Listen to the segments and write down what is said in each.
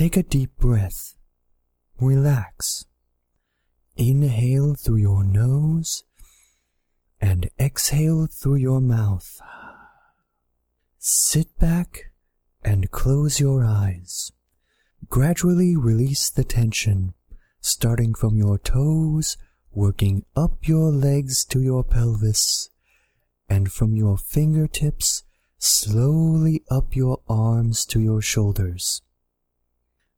take a deep breath. Relax. Inhale through your nose and exhale through your mouth. Sit back and close your eyes. Gradually release the tension, starting from your toes, working up your legs to your pelvis, and from your fingertips, slowly up your arms to your shoulders.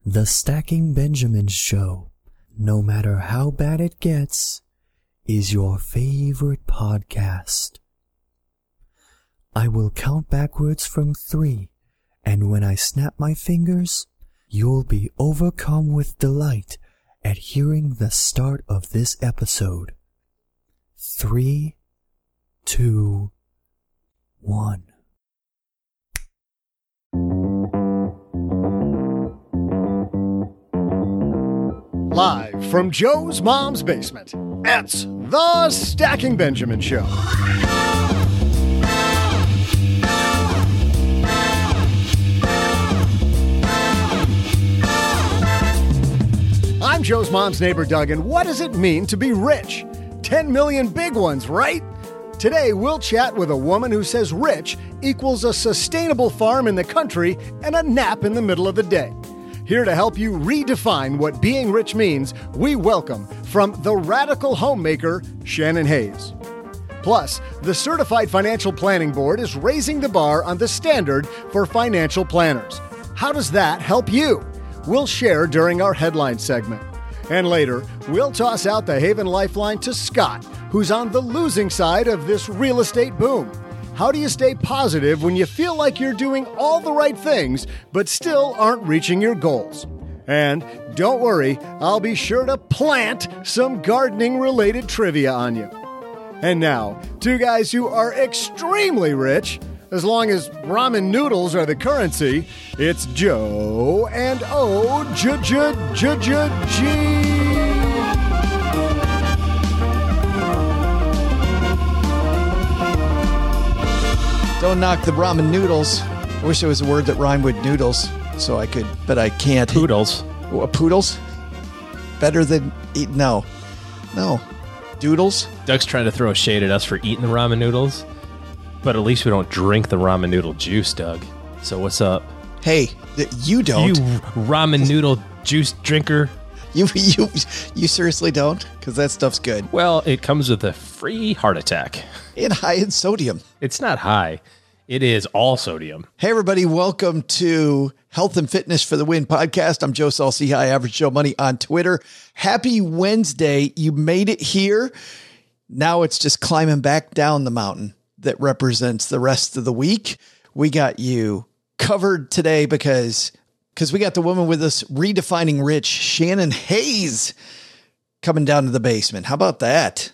The Stacking Benjamins show, no matter how bad it gets, is your favorite podcast. I will count backwards from three, and when I snap my fingers, you'll be overcome with delight at hearing the start of this episode. Three, two, one. Live from Joe's mom's basement, it's the Stacking Benjamin Show. I'm Joe's mom's neighbor, Doug, and what does it mean to be rich? 10 million big ones, right? Today, we'll chat with a woman who says rich equals a sustainable farm in the country and a nap in the middle of the day. Here to help you redefine what being rich means, we welcome from the radical homemaker, Shannon Hayes. Plus, the Certified Financial Planning Board is raising the bar on the standard for financial planners. How does that help you? We'll share during our headline segment. And later, we'll toss out the Haven Lifeline to Scott, who's on the losing side of this real estate boom. How do you stay positive when you feel like you're doing all the right things but still aren't reaching your goals? And don't worry, I'll be sure to plant some gardening related trivia on you. And now, two guys who are extremely rich, as long as ramen noodles are the currency, it's Joe and O J J J J G. Don't knock the ramen noodles. I wish there was a word that rhymed with noodles, so I could, but I can't. Poodles. What, poodles? Better than eat? No, no. Doodles. Doug's trying to throw a shade at us for eating the ramen noodles, but at least we don't drink the ramen noodle juice, Doug. So what's up? Hey, you don't. You ramen noodle juice drinker. You you you seriously don't? Because that stuff's good Well, it comes with a free heart attack. and high in sodium. It's not high. It is all sodium. Hey, everybody, welcome to Health and Fitness for the Win podcast. I'm Joe Saul-Sehy, High Average Joe Money on Twitter. Happy Wednesday. You made it here. Now it's just climbing back down the mountain that represents the rest of the week. We got you covered today because because we got the woman with us redefining rich, Shannon Hayes, coming down to the basement. How about that?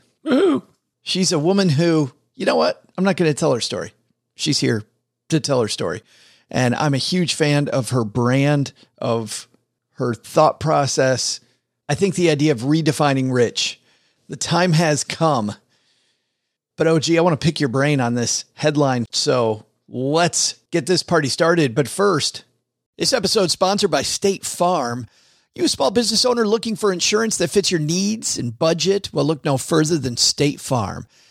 She's a woman who, you know what? I'm not going to tell her story. She's here to tell her story. And I'm a huge fan of her brand, of her thought process. I think the idea of redefining rich, the time has come. But OG, I want to pick your brain on this headline. So let's get this party started. But first, this episode is sponsored by State Farm. You a small business owner looking for insurance that fits your needs and budget? Well, look no further than State Farm.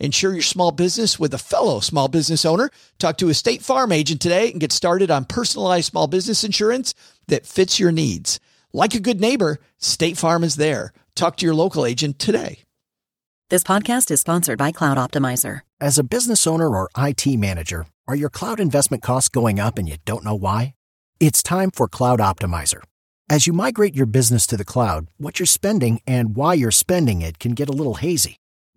Insure your small business with a fellow small business owner. Talk to a State Farm agent today and get started on personalized small business insurance that fits your needs. Like a good neighbor, State Farm is there. Talk to your local agent today. This podcast is sponsored by Cloud Optimizer. As a business owner or IT manager, are your cloud investment costs going up and you don't know why? It's time for Cloud Optimizer. As you migrate your business to the cloud, what you're spending and why you're spending it can get a little hazy.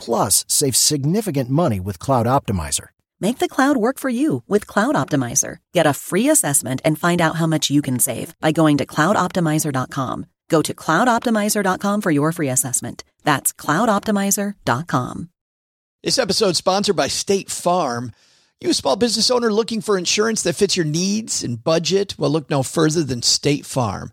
plus save significant money with Cloud Optimizer. Make the cloud work for you with Cloud Optimizer. Get a free assessment and find out how much you can save by going to cloudoptimizer.com. Go to cloudoptimizer.com for your free assessment. That's cloudoptimizer.com. This episode is sponsored by State Farm. You a small business owner looking for insurance that fits your needs and budget? Well, look no further than State Farm.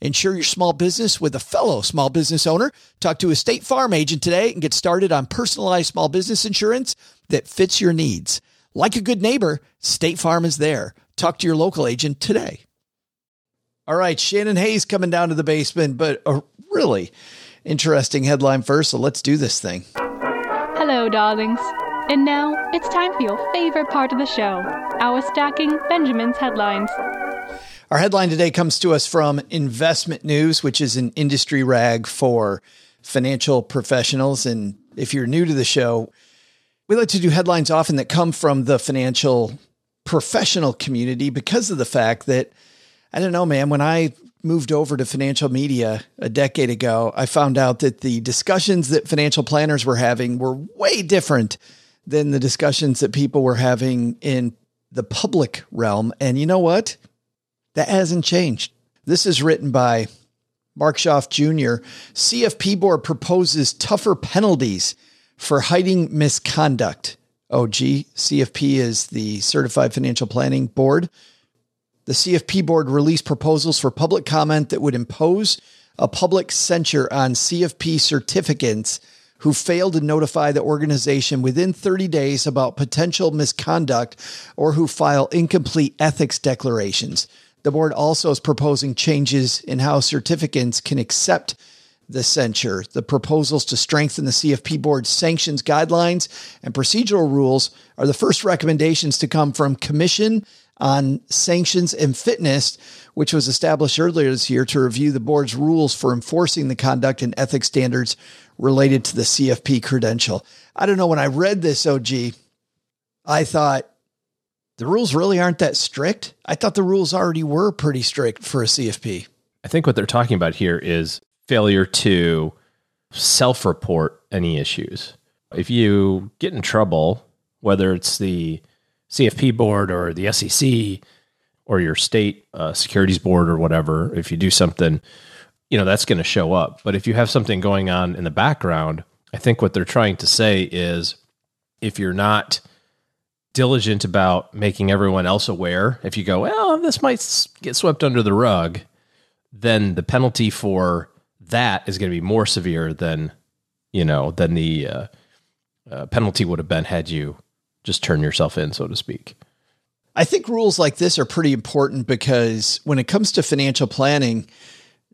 Insure your small business with a fellow small business owner. Talk to a State Farm agent today and get started on personalized small business insurance that fits your needs. Like a good neighbor, State Farm is there. Talk to your local agent today. All right, Shannon Hayes coming down to the basement, but a really interesting headline first. So let's do this thing. Hello, darlings. And now it's time for your favorite part of the show our stacking Benjamin's headlines. Our headline today comes to us from Investment News, which is an industry rag for financial professionals. And if you're new to the show, we like to do headlines often that come from the financial professional community because of the fact that, I don't know, man, when I moved over to financial media a decade ago, I found out that the discussions that financial planners were having were way different than the discussions that people were having in the public realm. And you know what? That hasn't changed. This is written by Mark Schoeff Jr. CFP board proposes tougher penalties for hiding misconduct. Oh, OG, CFP is the Certified Financial Planning Board. The CFP board released proposals for public comment that would impose a public censure on CFP certificants who fail to notify the organization within 30 days about potential misconduct or who file incomplete ethics declarations. The board also is proposing changes in how certificants can accept the censure. The proposals to strengthen the CFP board's sanctions guidelines and procedural rules are the first recommendations to come from Commission on Sanctions and Fitness, which was established earlier this year to review the board's rules for enforcing the conduct and ethics standards related to the CFP credential. I don't know. When I read this, OG, I thought, the rules really aren't that strict. I thought the rules already were pretty strict for a CFP. I think what they're talking about here is failure to self report any issues. If you get in trouble, whether it's the CFP board or the SEC or your state uh, securities board or whatever, if you do something, you know, that's going to show up. But if you have something going on in the background, I think what they're trying to say is if you're not diligent about making everyone else aware. If you go, well, this might get swept under the rug, then the penalty for that is going to be more severe than you know than the uh, uh, penalty would have been had you just turn yourself in, so to speak. I think rules like this are pretty important because when it comes to financial planning,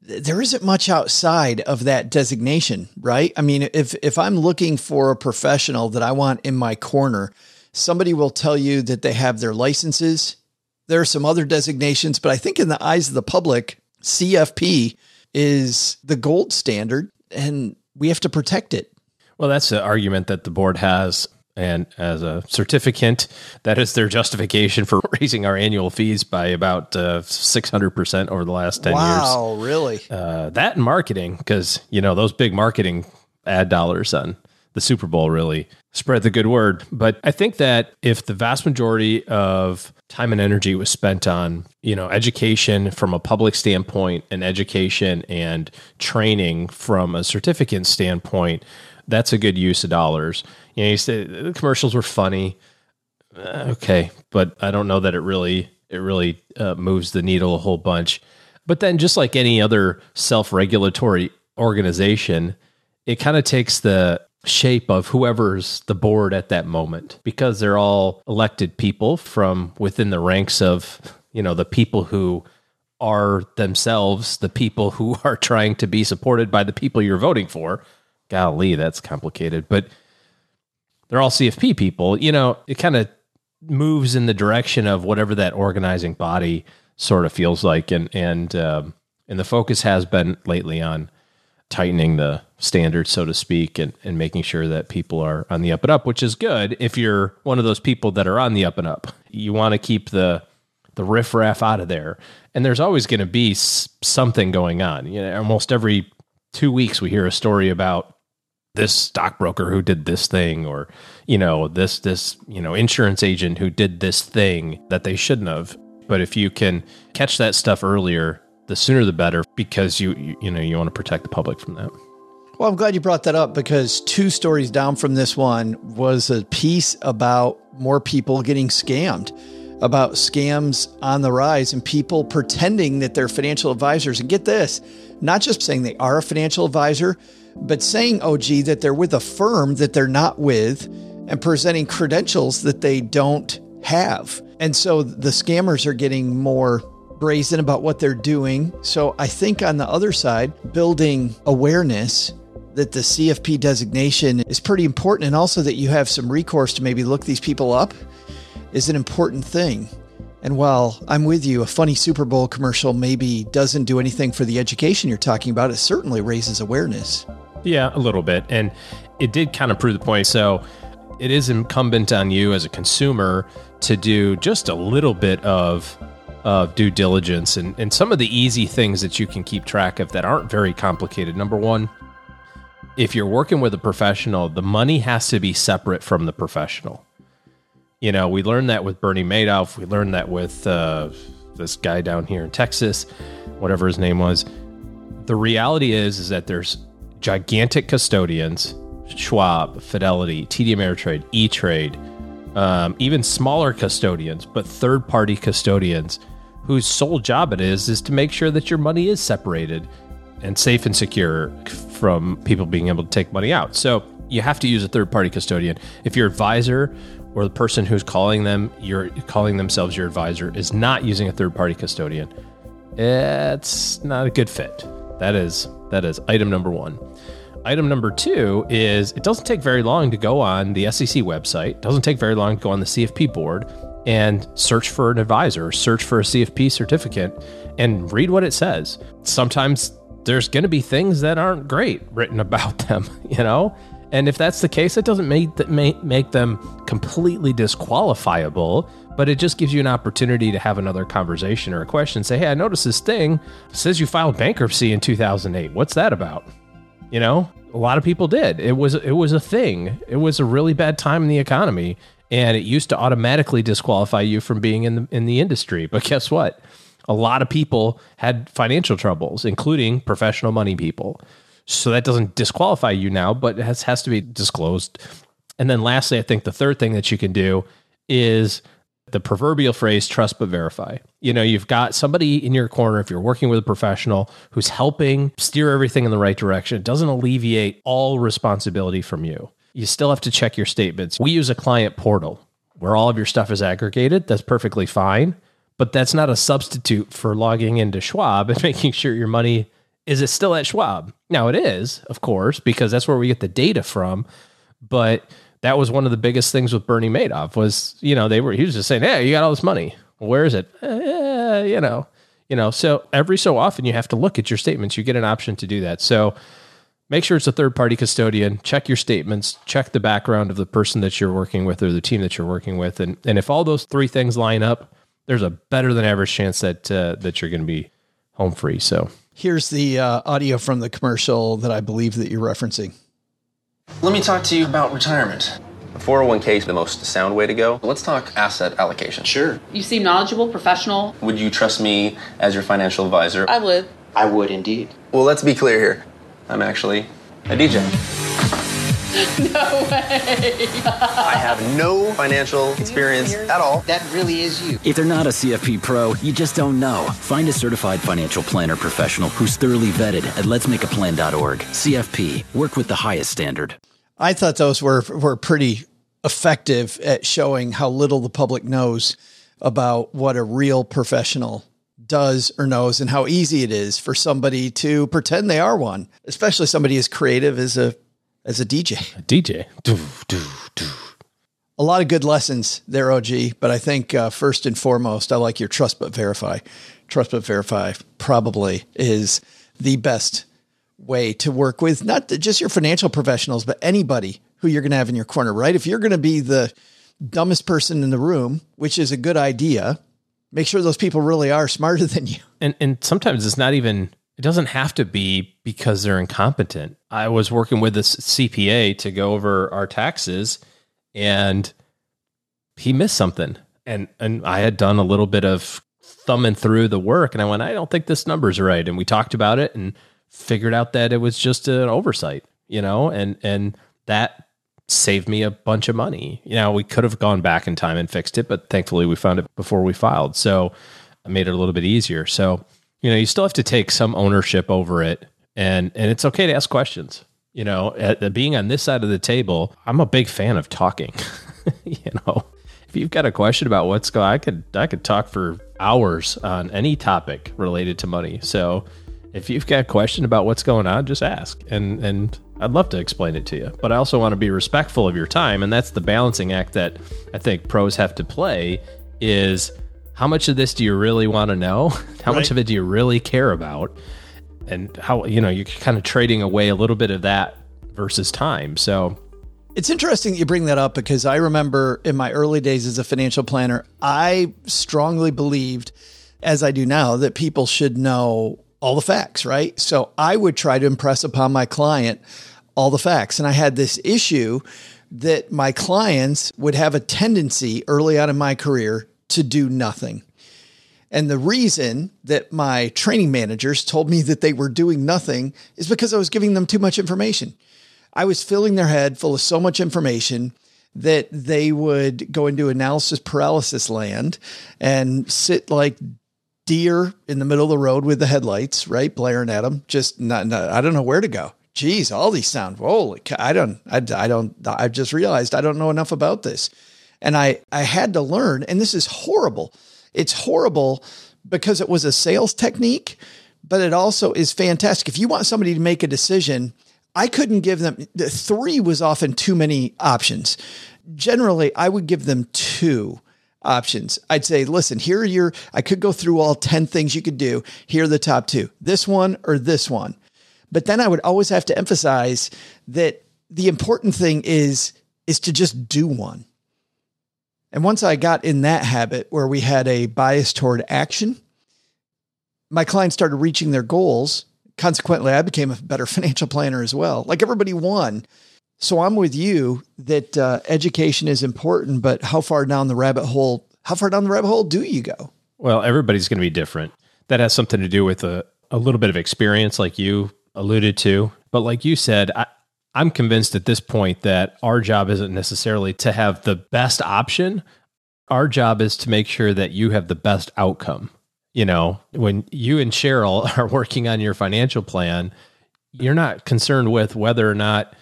there isn't much outside of that designation, right? I mean, if if I'm looking for a professional that I want in my corner, somebody will tell you that they have their licenses. There are some other designations, but I think in the eyes of the public, CFP is the gold standard and we have to protect it. Well, that's the argument that the board has. And as a certificant, that is their justification for raising our annual fees by about uh, 600% over the last 10 wow, years. Wow, really? Uh, that and marketing, because, you know, those big marketing ad dollars on the Super Bowl really spread the good word. But I think that if the vast majority of time and energy was spent on, you know, education from a public standpoint and education and training from a certificate standpoint, that's a good use of dollars. You know, you say the commercials were funny. Uh, okay, but I don't know that it really it really uh, moves the needle a whole bunch. But then just like any other self-regulatory organization, it kind of takes the shape of whoever's the board at that moment because they're all elected people from within the ranks of you know the people who are themselves the people who are trying to be supported by the people you're voting for. Golly that's complicated. But they're all cfp people. You know it kind of moves in the direction of whatever that organizing body sort of feels like. And and um, and the focus has been lately on tightening the standards, so to speak, and, and making sure that people are on the up and up, which is good if you're one of those people that are on the up and up. You want to keep the the riffraff out of there, and there's always going to be something going on. You know, almost every two weeks we hear a story about this stockbroker who did this thing, or you know this this you know insurance agent who did this thing that they shouldn't have. But if you can catch that stuff earlier, the sooner the better because you you, you know you want to protect the public from that. Well, I'm glad you brought that up because two stories down from this one was a piece about more people getting scammed, about scams on the rise and people pretending that they're financial advisors. And get this, not just saying they are a financial advisor, but saying, oh, gee, that they're with a firm that they're not with and presenting credentials that they don't have. And so the scammers are getting more brazen about what they're doing. So I think on the other side, building awareness that the CFP designation is pretty important and also that you have some recourse to maybe look these people up is an important thing. And while I'm with you, a funny Super Bowl commercial maybe doesn't do anything for the education you're talking about, it certainly raises awareness. Yeah, a little bit. And it did kind of prove the point. So it is incumbent on you as a consumer to do just a little bit of of due diligence and, and some of the easy things that you can keep track of that aren't very complicated. Number one, if you're working with a professional, the money has to be separate from the professional. You know, we learned that with Bernie Madoff. We learned that with uh, this guy down here in Texas, whatever his name was. The reality is, is that there's gigantic custodians, Schwab, Fidelity, TD Ameritrade, E Trade, um, even smaller custodians, but third party custodians whose sole job it is is to make sure that your money is separated and safe and secure from people being able to take money out. So you have to use a third party custodian. If your advisor or the person who's calling them, you're calling themselves your advisor, is not using a third party custodian, it's not a good fit. That is that is item number one. Item number two is it doesn't take very long to go on the SEC website. It doesn't take very long to go on the CFP board and search for an advisor, search for a CFP certificate, and read what it says. Sometimes there's going to be things that aren't great written about them, you know? And if that's the case, it doesn't make, make them completely disqualifiable, but it just gives you an opportunity to have another conversation or a question. Say, hey, I noticed this thing it says you filed bankruptcy in 2008. What's that about? You know, a lot of people did. It was it was a thing. It was a really bad time in the economy, and it used to automatically disqualify you from being in the in the industry. But guess what? A lot of people had financial troubles, including professional money people. So that doesn't disqualify you now, but it has, has to be disclosed. And then lastly, I think the third thing that you can do is the proverbial phrase trust but verify. You know, you've got somebody in your corner, if you're working with a professional who's helping steer everything in the right direction, it doesn't alleviate all responsibility from you. You still have to check your statements. We use a client portal where all of your stuff is aggregated. That's perfectly fine, but that's not a substitute for logging into Schwab and making sure your money is it still at Schwab. Now it is, of course, because that's where we get the data from, but that was one of the biggest things with Bernie Madoff was, you know, they were, he was just saying, Hey, you got all this money. where is it? Eh, you know, you know, so every so often you have to look at your statements. You get an option to do that. So make sure it's a third party custodian, check your statements, check the background of the person that you're working with or the team that you're working with. And, and if all those three things line up, there's a better than average chance that, uh, that you're going to be home free. So here's the uh, audio from the commercial that I believe that you're referencing. Let me talk to you about retirement. 401k is the most sound way to go. Let's talk asset allocation. Sure. You seem knowledgeable, professional. Would you trust me as your financial advisor? I would. I would indeed. Well, let's be clear here. I'm actually a DJ. no way. I have no financial experience at all. That really is you. If they're not a CFP pro, you just don't know. Find a certified financial planner professional who's thoroughly vetted at letsmakeaplan.org. CFP, work with the highest standard. I thought those were were pretty effective at showing how little the public knows about what a real professional does or knows and how easy it is for somebody to pretend they are one, especially somebody as creative as a as a DJ. A DJ. A lot of good lessons there, OG. But I think uh, first and foremost, I like your trust but verify. Trust but verify probably is the best way to work with not just your financial professionals, but anybody who you're going to have in your corner, right? If you're going to be the dumbest person in the room, which is a good idea, make sure those people really are smarter than you. And and sometimes it's not even it doesn't have to be because they're incompetent. I was working with this CPA to go over our taxes and he missed something. And and I had done a little bit of thumbing through the work and I went, I don't think this number's right. And we talked about it and figured out that it was just an oversight, you know, and and that saved me a bunch of money. You know, we could have gone back in time and fixed it, but thankfully we found it before we filed. So I made it a little bit easier. So, you know, you still have to take some ownership over it and and it's okay to ask questions. You know, at, being on this side of the table, I'm a big fan of talking. you know, if you've got a question about what's going, I could I could talk for hours on any topic related to money. So, if you've got a question about what's going on, just ask, and and I'd love to explain it to you. But I also want to be respectful of your time, and that's the balancing act that I think pros have to play. Is how much of this do you really want to know? How right. much of it do you really care about? And how you know you're kind of trading away a little bit of that versus time. So it's interesting that you bring that up because I remember in my early days as a financial planner, I strongly believed, as I do now, that people should know all the facts, right? So I would try to impress upon my client all the facts. And I had this issue that my clients would have a tendency early on in my career to do nothing. And the reason that my training managers told me that they were doing nothing is because I was giving them too much information. I was filling their head full of so much information that they would go into analysis paralysis land and sit like deer in the middle of the road with the headlights, right? Blaring at them, just not, not I don't know where to go. Geez, all these sound, holy, I don't, I, I don't, I've just realized I don't know enough about this. And I, I had to learn, and this is horrible. It's horrible because it was a sales technique, but it also is fantastic. If you want somebody to make a decision, I couldn't give them, the three was often too many options. Generally, I would give them two options. I'd say, listen, here are your, I could go through all 10 things you could do. Here are the top two this one or this one. But then I would always have to emphasize that the important thing is, is to just do one. And once I got in that habit where we had a bias toward action, my clients started reaching their goals. Consequently, I became a better financial planner as well. Like everybody won so I'm with you that uh, education is important, but how far down the rabbit hole? How far down the rabbit hole do you go? Well, everybody's going to be different. That has something to do with a, a little bit of experience, like you alluded to. But like you said, I, I'm convinced at this point that our job isn't necessarily to have the best option. Our job is to make sure that you have the best outcome. You know, when you and Cheryl are working on your financial plan, you're not concerned with whether or not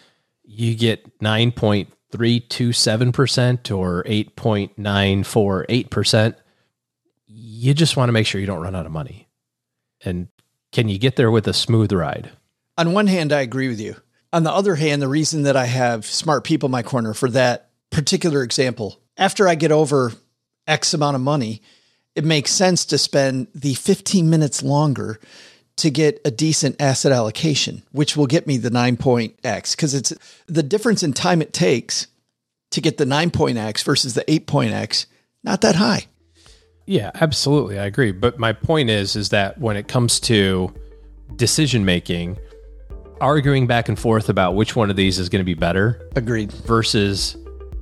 you get 9.327% or 8.948%, you just want to make sure you don't run out of money. And can you get there with a smooth ride? On one hand, I agree with you. On the other hand, the reason that I have smart people in my corner for that particular example, after I get over X amount of money, it makes sense to spend the 15 minutes longer to get a decent asset allocation, which will get me the nine point X because it's the difference in time it takes to get the nine point X versus the eight point X, not that high. Yeah, absolutely. I agree. But my point is, is that when it comes to decision making, arguing back and forth about which one of these is going to be better. Agreed. Versus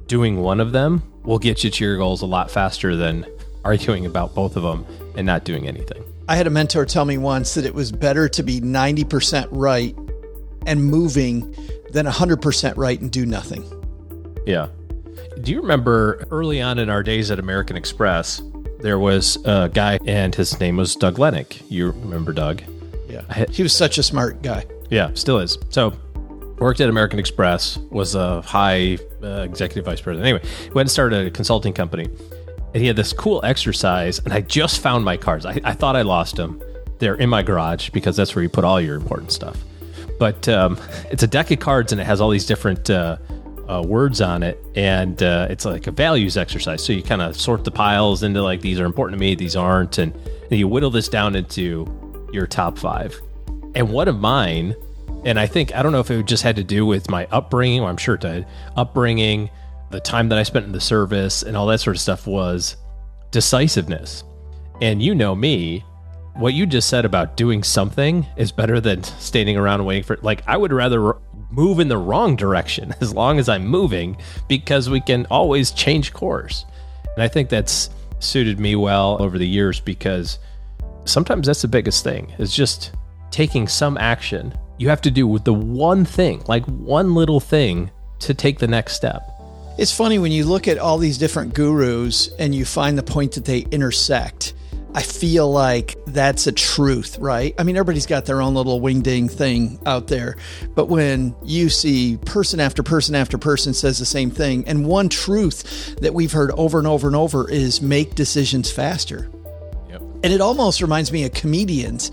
doing one of them will get you to your goals a lot faster than arguing about both of them and not doing anything. I had a mentor tell me once that it was better to be 90% right and moving than 100% right and do nothing. Yeah. Do you remember early on in our days at American Express, there was a guy and his name was Doug Lennox. You remember Doug? Yeah. He was such a smart guy. Yeah, still is. So worked at American Express, was a high uh, executive vice president. Anyway, went and started a consulting company. And he had this cool exercise, and I just found my cards. I, I thought I lost them. They're in my garage because that's where you put all your important stuff. But um, it's a deck of cards, and it has all these different uh, uh, words on it, and uh, it's like a values exercise. So you kind of sort the piles into like these are important to me, these aren't, and, and you whittle this down into your top five. And one of mine and I think, I don't know if it just had to do with my upbringing, or I'm sure it did, upbringing, the time that I spent in the service, and all that sort of stuff was decisiveness. And you know me, what you just said about doing something is better than standing around waiting for like I would rather move in the wrong direction as long as I'm moving because we can always change course. And I think that's suited me well over the years because sometimes that's the biggest thing is just taking some action you have to do with the one thing, like one little thing to take the next step. It's funny when you look at all these different gurus and you find the point that they intersect. I feel like that's a truth, right? I mean, everybody's got their own little wingding thing out there. But when you see person after person after person says the same thing, and one truth that we've heard over and over and over is make decisions faster. Yep. And it almost reminds me of comedians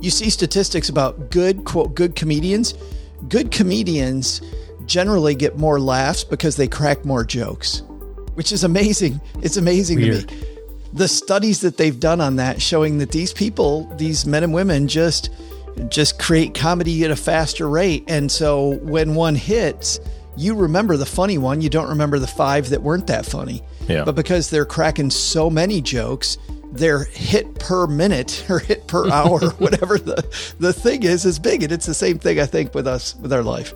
you see statistics about good, quote, good comedians. Good comedians generally get more laughs because they crack more jokes, which is amazing. It's amazing Weird. to me. The studies that they've done on that showing that these people, these men and women just just create comedy at a faster rate. And so when one hits, you remember the funny one, you don't remember the five that weren't that funny. Yeah. But because they're cracking so many jokes, their hit per minute or hit per hour, whatever the, the thing is, is big. And it's the same thing, I think, with us, with our life.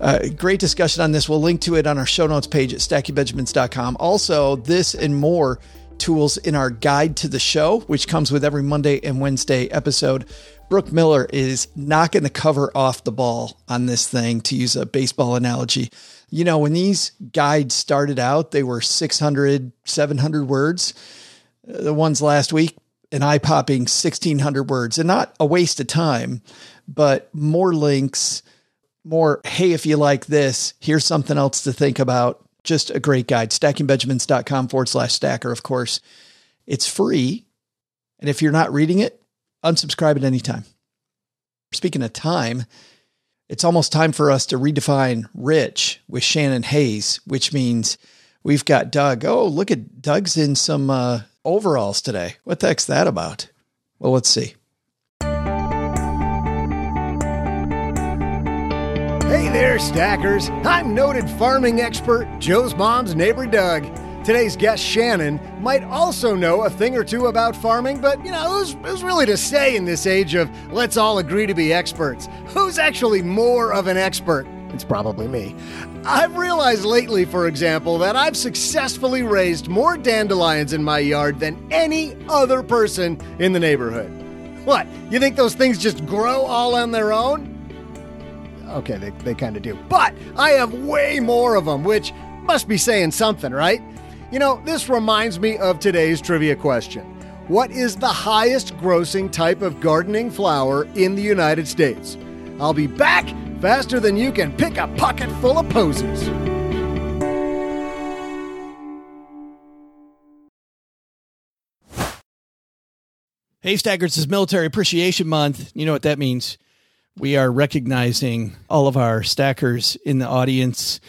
Uh, great discussion on this. We'll link to it on our show notes page at stackingbenjamins.com. Also, this and more tools in our guide to the show, which comes with every Monday and Wednesday episode. Brooke Miller is knocking the cover off the ball on this thing, to use a baseball analogy. You know, when these guides started out, they were 600, 700 words the ones last week, an eye popping 1600 words and not a waste of time, but more links, more, hey, if you like this, here's something else to think about. Just a great guide. Stackingbenjamins.com forward slash stacker, of course. It's free. And if you're not reading it, unsubscribe at any time. Speaking of time, it's almost time for us to redefine rich with Shannon Hayes, which means we've got Doug. Oh, look at Doug's in some uh, overalls today. What the heck's that about? Well, let's see. Hey there, stackers. I'm noted farming expert Joe's mom's neighbor Doug. Today's guest, Shannon, might also know a thing or two about farming, but you know, who's, who's really to say in this age of let's all agree to be experts? Who's actually more of an expert? It's probably me. I've realized lately, for example, that I've successfully raised more dandelions in my yard than any other person in the neighborhood. What? You think those things just grow all on their own? Okay, they, they kind of do. But I have way more of them, which must be saying something, right? You know, this reminds me of today's trivia question What is the highest grossing type of gardening flower in the United States? I'll be back faster than you can pick a pocket full of posies. Hey, Stackers, is Military Appreciation Month. You know what that means. We are recognizing all of our stackers in the audience.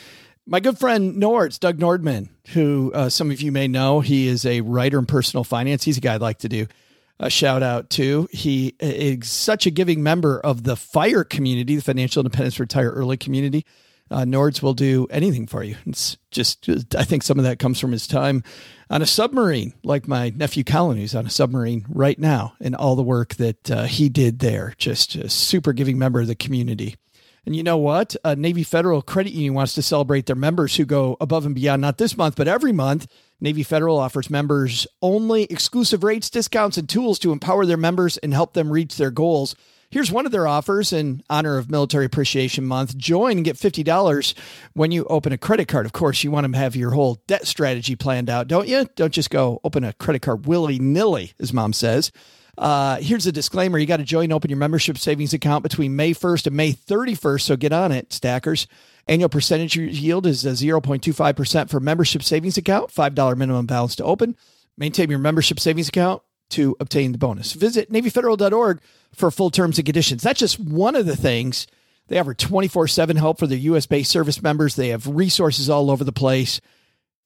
My good friend Nords, Doug Nordman, who uh, some of you may know, he is a writer in personal finance. He's a guy I'd like to do a shout out to. He is such a giving member of the FIRE community, the Financial Independence Retire Early community. Uh, Nords will do anything for you. It's just, I think some of that comes from his time on a submarine, like my nephew Colin, who's on a submarine right now, and all the work that uh, he did there. Just a super giving member of the community. And you know what? Navy Federal Credit Union wants to celebrate their members who go above and beyond, not this month, but every month. Navy Federal offers members only exclusive rates, discounts, and tools to empower their members and help them reach their goals. Here's one of their offers in honor of Military Appreciation Month. Join and get $50 when you open a credit card. Of course, you want to have your whole debt strategy planned out, don't you? Don't just go open a credit card willy nilly, as mom says. Uh, here's a disclaimer you got to join and open your membership savings account between May 1st and May 31st. So get on it, stackers. Annual percentage yield is uh, 0.25% for membership savings account, $5 minimum balance to open. Maintain your membership savings account to obtain the bonus. Visit NavyFederal.org for full terms and conditions. That's just one of the things. They offer 24 7 help for their US based service members. They have resources all over the place.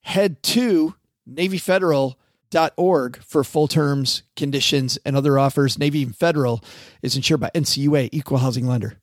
Head to NavyFederal.org for full terms, conditions, and other offers. Navy Federal is insured by NCUA, Equal Housing Lender.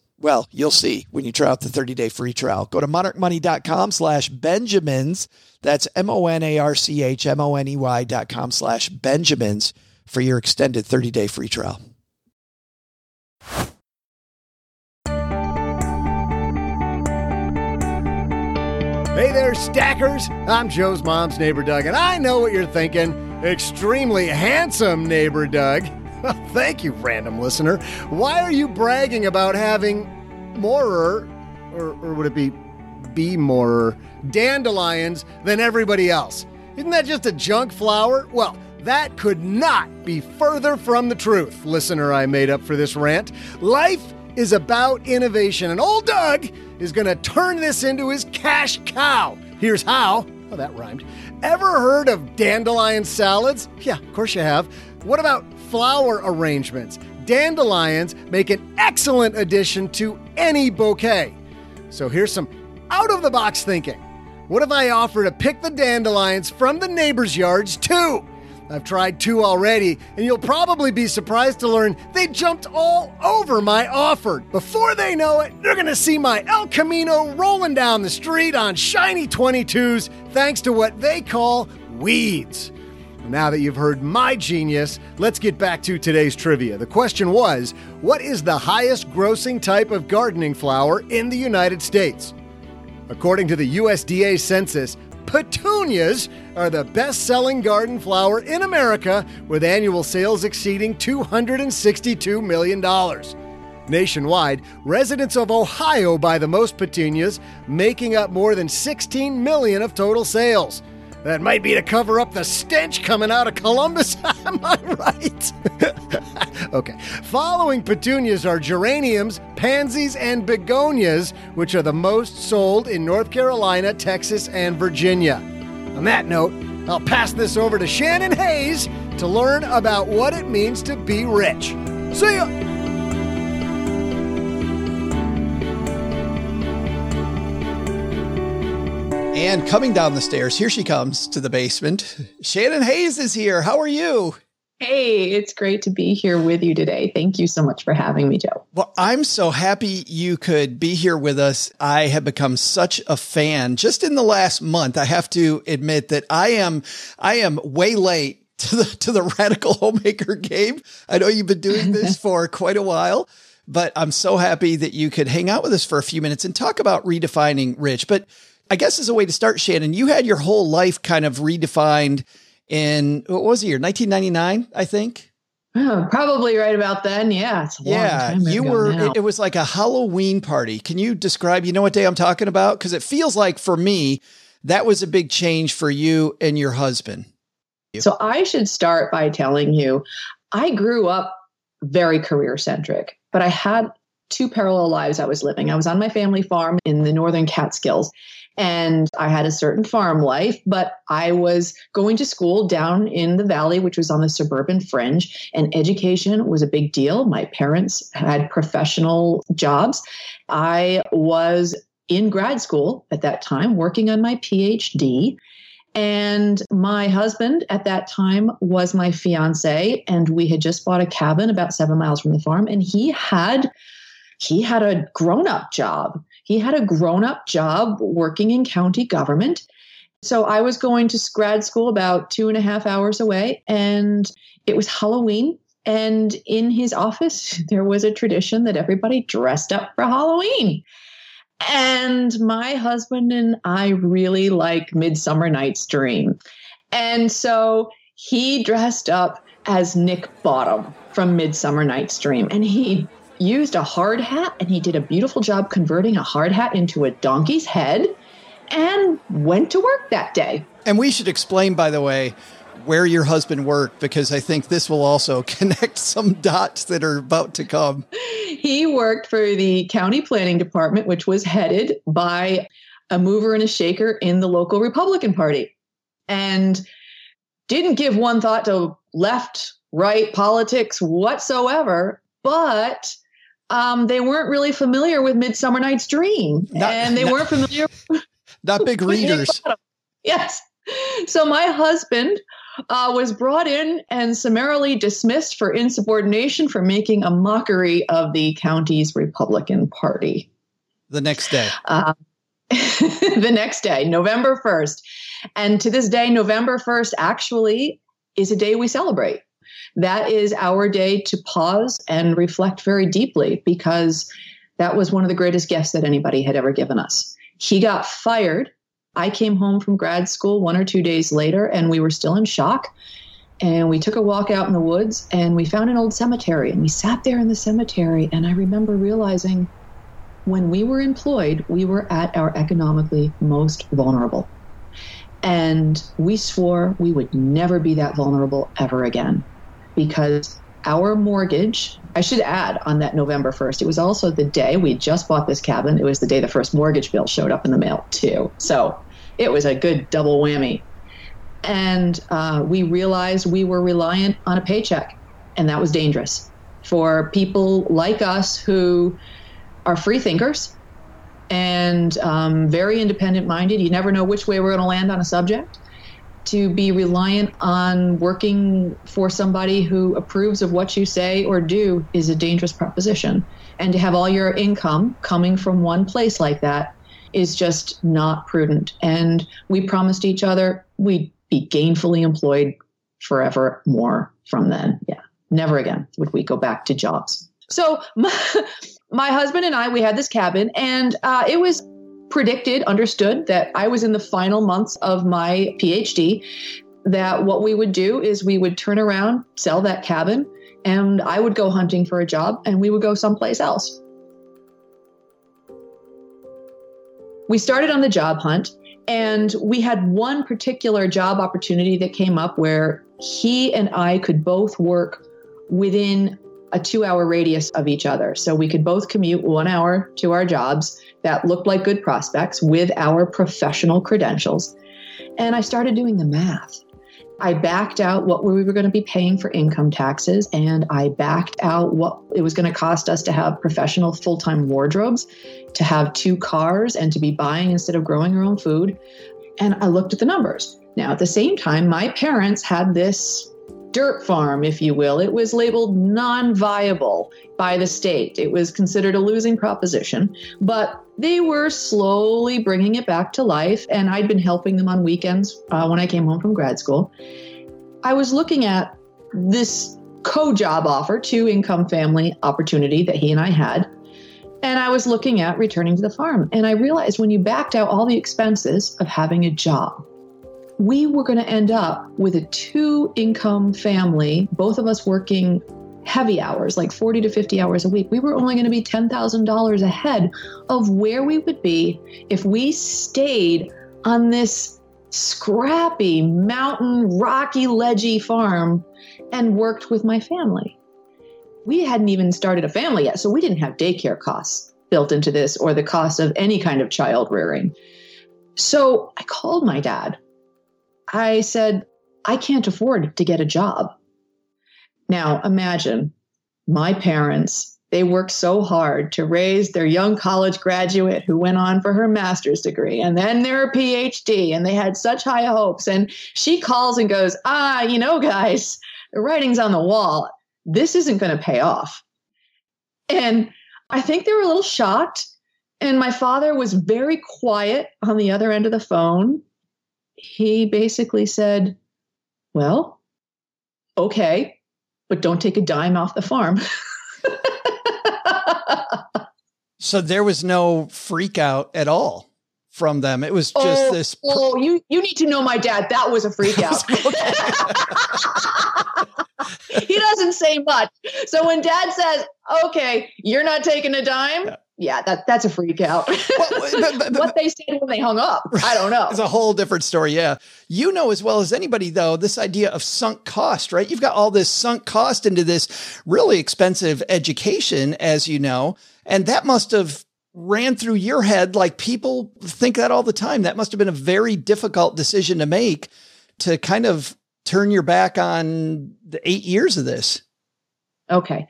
well, you'll see when you try out the 30 day free trial. Go to monarchmoney.com slash Benjamins. That's M O N A R C H M O N E Y dot com slash Benjamins for your extended 30 day free trial. Hey there, stackers. I'm Joe's mom's neighbor, Doug, and I know what you're thinking. Extremely handsome neighbor, Doug. Thank you, random listener. Why are you bragging about having more, or, or would it be be more dandelions than everybody else? Isn't that just a junk flower? Well, that could not be further from the truth, listener I made up for this rant. Life is about innovation, and old Doug is going to turn this into his cash cow. Here's how. Oh, that rhymed. Ever heard of dandelion salads? Yeah, of course you have. What about flower arrangements? Dandelions make an excellent addition to any bouquet. So here's some out of the box thinking. What if I offer to pick the dandelions from the neighbors' yards too? I've tried two already, and you'll probably be surprised to learn they jumped all over my offer. Before they know it, they're gonna see my El Camino rolling down the street on shiny 22s thanks to what they call weeds. Now that you've heard my genius, let's get back to today's trivia. The question was What is the highest grossing type of gardening flower in the United States? According to the USDA census, petunias are the best selling garden flower in America, with annual sales exceeding $262 million. Nationwide, residents of Ohio buy the most petunias, making up more than 16 million of total sales. That might be to cover up the stench coming out of Columbus. Am I right? okay. Following petunias are geraniums, pansies, and begonias, which are the most sold in North Carolina, Texas, and Virginia. On that note, I'll pass this over to Shannon Hayes to learn about what it means to be rich. See ya! And coming down the stairs, here she comes to the basement. Shannon Hayes is here. How are you? Hey, it's great to be here with you today. Thank you so much for having me, Joe. Well, I'm so happy you could be here with us. I have become such a fan just in the last month. I have to admit that I am I am way late to the to the radical homemaker game. I know you've been doing this for quite a while, but I'm so happy that you could hang out with us for a few minutes and talk about redefining rich. But I guess as a way to start, Shannon, you had your whole life kind of redefined in what was the year? 1999, I think. Oh, probably right about then. Yeah. yeah. you were, it, it, was like a Halloween party. Can you describe, you know what day I'm talking about? Because it feels like for me, that was a big change for you and your husband. So I should start by telling you I grew up very career centric, but I had two parallel lives I was living. I was on my family farm in the northern Catskills and I had a certain farm life, but I was going to school down in the valley, which was on the suburban fringe, and education was a big deal. My parents had professional jobs. I was in grad school at that time, working on my PhD. And my husband at that time was my fiance, and we had just bought a cabin about seven miles from the farm, and he had he had a grown-up job. He had a grown-up job working in county government. So I was going to grad school about two and a half hours away, and it was Halloween. And in his office, there was a tradition that everybody dressed up for Halloween. And my husband and I really like Midsummer Night's Dream. And so he dressed up as Nick Bottom from Midsummer Night's Dream. And he used a hard hat and he did a beautiful job converting a hard hat into a donkey's head and went to work that day. And we should explain, by the way, where your husband worked because I think this will also connect some dots that are about to come. He worked for the county planning department, which was headed by a mover and a shaker in the local Republican Party. And didn't give one thought to left, right politics whatsoever, but um, they weren't really familiar with Midsummer Night's Dream. Not, and they not, weren't familiar. Not big readers. yes. So my husband uh, was brought in and summarily dismissed for insubordination for making a mockery of the county's Republican Party. The next day. Uh, the next day, November 1st. And to this day, November 1st actually is a day we celebrate. That is our day to pause and reflect very deeply because that was one of the greatest gifts that anybody had ever given us. He got fired I came home from grad school one or two days later and we were still in shock. And we took a walk out in the woods and we found an old cemetery and we sat there in the cemetery. And I remember realizing when we were employed, we were at our economically most vulnerable. And we swore we would never be that vulnerable ever again because our mortgage, I should add on that November 1st, it was also the day we just bought this cabin. It was the day the first mortgage bill showed up in the mail, too. So it was a good double whammy. And uh, we realized we were reliant on a paycheck, and that was dangerous for people like us who are free thinkers and um, very independent minded. You never know which way we're going to land on a subject to be reliant on working for somebody who approves of what you say or do is a dangerous proposition. And to have all your income coming from one place like that is just not prudent. And we promised each other we'd be gainfully employed forever more from then. Yeah, never again would we go back to jobs. So my, my husband and I, we had this cabin, and uh, it was predicted, understood that I was in the final months of my PhD, that what we would do is we would turn around, sell that cabin, and I would go hunting for a job and we would go someplace else. We started on the job hunt and we had one particular job opportunity that came up where he and I could both work within a two hour radius of each other. So we could both commute one hour to our jobs that looked like good prospects with our professional credentials. And I started doing the math. I backed out what we were going to be paying for income taxes, and I backed out what it was going to cost us to have professional full time wardrobes, to have two cars, and to be buying instead of growing our own food. And I looked at the numbers. Now, at the same time, my parents had this dirt farm, if you will. It was labeled non viable by the state. It was considered a losing proposition, but they were slowly bringing it back to life. And I'd been helping them on weekends uh, when I came home from grad school. I was looking at this co job offer, two income family opportunity that he and I had. And I was looking at returning to the farm. And I realized when you backed out all the expenses of having a job, we were going to end up with a two income family, both of us working heavy hours, like 40 to 50 hours a week. We were only going to be $10,000 ahead of where we would be if we stayed on this scrappy mountain, rocky, ledgy farm and worked with my family. We hadn't even started a family yet, so we didn't have daycare costs built into this or the cost of any kind of child rearing. So I called my dad. I said, I can't afford to get a job. Now imagine my parents, they worked so hard to raise their young college graduate who went on for her master's degree and then their PhD, and they had such high hopes. And she calls and goes, Ah, you know, guys, the writing's on the wall. This isn't going to pay off. And I think they were a little shocked. And my father was very quiet on the other end of the phone. He basically said, Well, okay, but don't take a dime off the farm. so there was no freak out at all from them. It was just oh, this. Oh, you you need to know my dad. That was a freak out. he doesn't say much. So when dad says, "Okay, you're not taking a dime," yeah, yeah that that's a freak out. Well, but, but, what they said when they hung up, I don't know. It's a whole different story. Yeah, you know as well as anybody though this idea of sunk cost, right? You've got all this sunk cost into this really expensive education, as you know, and that must have ran through your head like people think that all the time. That must have been a very difficult decision to make to kind of turn your back on the eight years of this? Okay.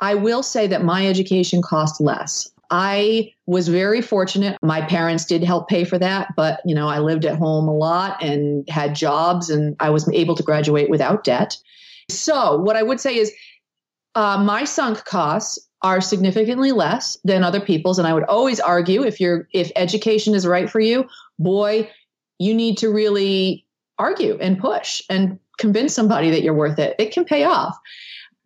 I will say that my education cost less. I was very fortunate. My parents did help pay for that, but you know, I lived at home a lot and had jobs and I was able to graduate without debt. So, what I would say is uh, my sunk costs are significantly less than other people's and I would always argue if you're if education is right for you, boy, you need to really argue and push and convince somebody that you're worth it. It can pay off.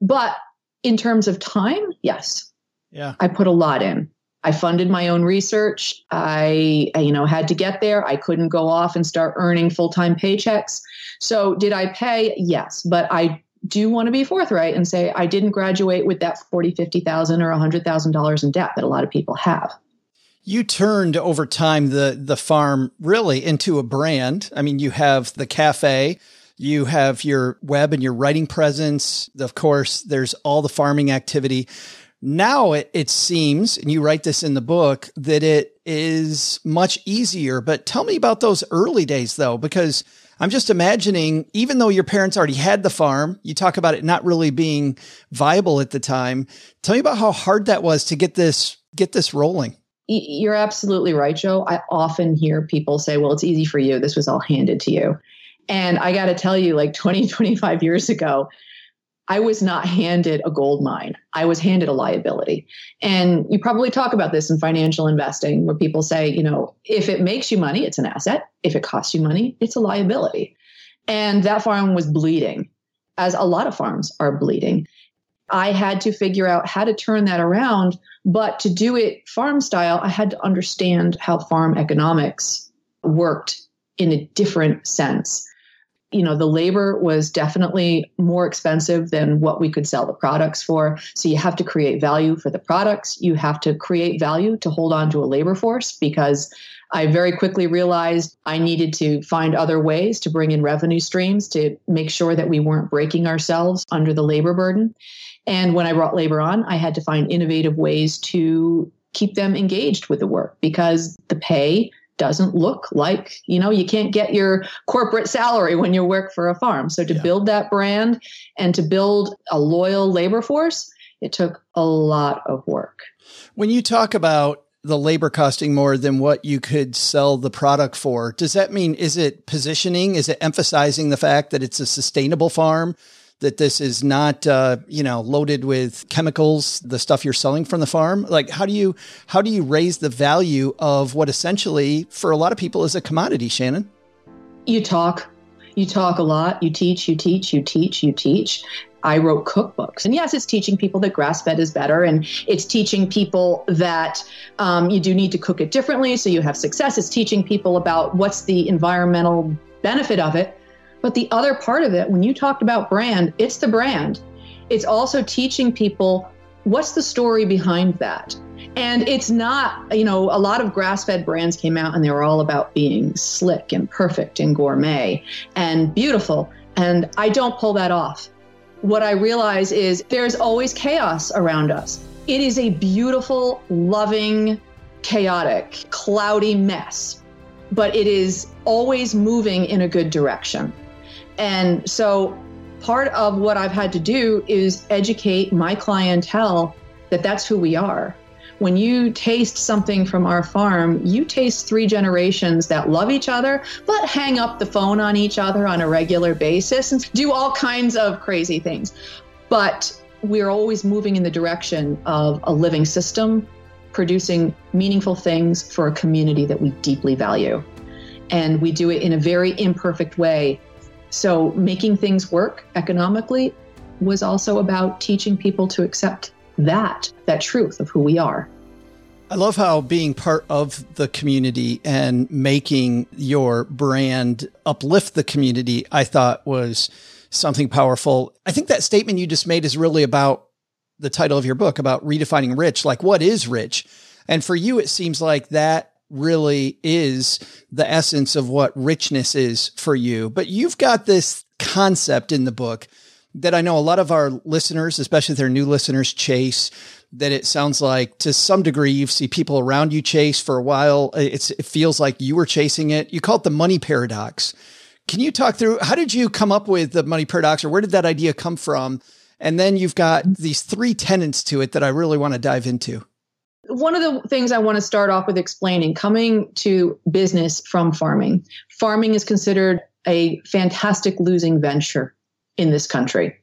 But in terms of time, yes. Yeah. I put a lot in. I funded my own research. I, you know, had to get there. I couldn't go off and start earning full-time paychecks. So did I pay? Yes, but I do want to be forthright and say I didn't graduate with that 40, 50,000 or $100,000 in debt that a lot of people have you turned over time the the farm really into a brand. I mean, you have the cafe, you have your web and your writing presence. Of course, there's all the farming activity. Now it, it seems, and you write this in the book, that it is much easier. But tell me about those early days though, because I'm just imagining, even though your parents already had the farm, you talk about it not really being viable at the time. Tell me about how hard that was to get this, get this rolling. You're absolutely right, Joe. I often hear people say, well, it's easy for you. This was all handed to you. And I got to tell you, like 20, 25 years ago, I was not handed a gold mine. I was handed a liability. And you probably talk about this in financial investing where people say, you know, if it makes you money, it's an asset. If it costs you money, it's a liability. And that farm was bleeding, as a lot of farms are bleeding. I had to figure out how to turn that around. But to do it farm style, I had to understand how farm economics worked in a different sense. You know, the labor was definitely more expensive than what we could sell the products for. So you have to create value for the products. You have to create value to hold on to a labor force because I very quickly realized I needed to find other ways to bring in revenue streams to make sure that we weren't breaking ourselves under the labor burden. And when I brought labor on, I had to find innovative ways to keep them engaged with the work because the pay doesn't look like, you know, you can't get your corporate salary when you work for a farm. So to yeah. build that brand and to build a loyal labor force, it took a lot of work. When you talk about the labor costing more than what you could sell the product for, does that mean is it positioning? Is it emphasizing the fact that it's a sustainable farm? That this is not, uh, you know, loaded with chemicals, the stuff you're selling from the farm? Like, how do you, how do you raise the value of what essentially for a lot of people is a commodity, Shannon? You talk, you talk a lot, you teach, you teach, you teach, you teach. I wrote cookbooks. And yes, it's teaching people that grass fed is better. And it's teaching people that um, you do need to cook it differently so you have success. It's teaching people about what's the environmental benefit of it. But the other part of it, when you talked about brand, it's the brand. It's also teaching people what's the story behind that. And it's not, you know, a lot of grass fed brands came out and they were all about being slick and perfect and gourmet and beautiful. And I don't pull that off. What I realize is there's always chaos around us. It is a beautiful, loving, chaotic, cloudy mess, but it is always moving in a good direction. And so part of what I've had to do is educate my clientele that that's who we are when you taste something from our farm, you taste three generations that love each other, but hang up the phone on each other on a regular basis and do all kinds of crazy things. But we're always moving in the direction of a living system, producing meaningful things for a community that we deeply value. And we do it in a very imperfect way. So, making things work economically was also about teaching people to accept that, that truth of who we are. I love how being part of the community and making your brand uplift the community, I thought was something powerful. I think that statement you just made is really about the title of your book about redefining rich. Like, what is rich? And for you, it seems like that really is the essence of what richness is for you. But you've got this concept in the book that I know a lot of our listeners, especially their new listeners, chase. That it sounds like to some degree you see people around you chase for a while. It's, it feels like you were chasing it. You call it the money paradox. Can you talk through how did you come up with the money paradox or where did that idea come from? And then you've got these three tenets to it that I really want to dive into. One of the things I want to start off with explaining coming to business from farming, farming is considered a fantastic losing venture in this country.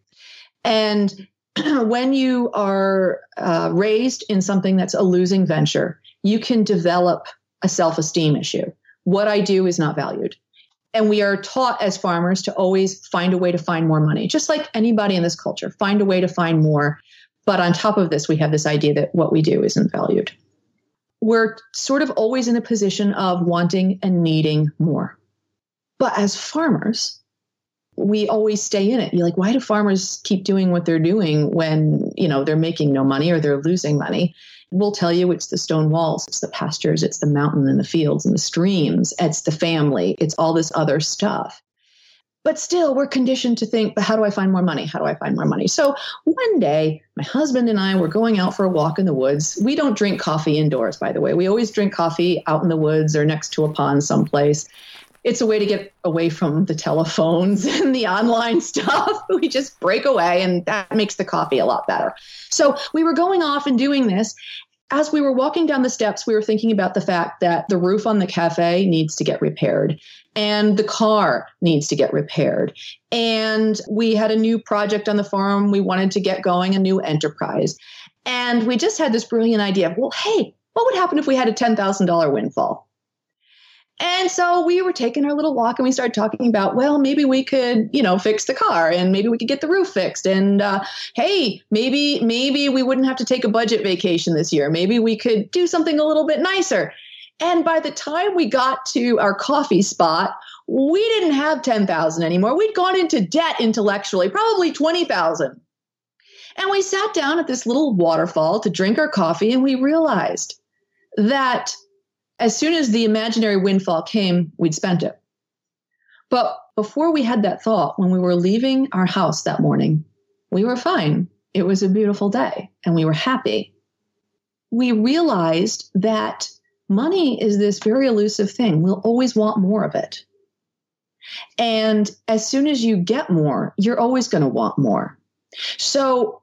And when you are uh, raised in something that's a losing venture, you can develop a self esteem issue. What I do is not valued. And we are taught as farmers to always find a way to find more money, just like anybody in this culture, find a way to find more. But on top of this, we have this idea that what we do isn't valued. We're sort of always in a position of wanting and needing more. But as farmers, we always stay in it. You're like, why do farmers keep doing what they're doing when, you know, they're making no money or they're losing money? We'll tell you it's the stone walls, it's the pastures, it's the mountain and the fields and the streams, it's the family, it's all this other stuff. But still, we're conditioned to think, but how do I find more money? How do I find more money? So one day, my husband and I were going out for a walk in the woods. We don't drink coffee indoors, by the way. We always drink coffee out in the woods or next to a pond someplace it's a way to get away from the telephones and the online stuff. we just break away, and that makes the coffee a lot better. So we were going off and doing this. As we were walking down the steps, we were thinking about the fact that the roof on the cafe needs to get repaired and the car needs to get repaired. And we had a new project on the farm. We wanted to get going, a new enterprise. And we just had this brilliant idea of, well, hey, what would happen if we had a $10,000 windfall? And so we were taking our little walk and we started talking about, well, maybe we could, you know, fix the car and maybe we could get the roof fixed. And uh, hey, maybe, maybe we wouldn't have to take a budget vacation this year. Maybe we could do something a little bit nicer. And by the time we got to our coffee spot, we didn't have 10,000 anymore. We'd gone into debt intellectually, probably 20,000. And we sat down at this little waterfall to drink our coffee and we realized that as soon as the imaginary windfall came, we'd spent it. But before we had that thought, when we were leaving our house that morning, we were fine. It was a beautiful day and we were happy. We realized that money is this very elusive thing. We'll always want more of it. And as soon as you get more, you're always going to want more. So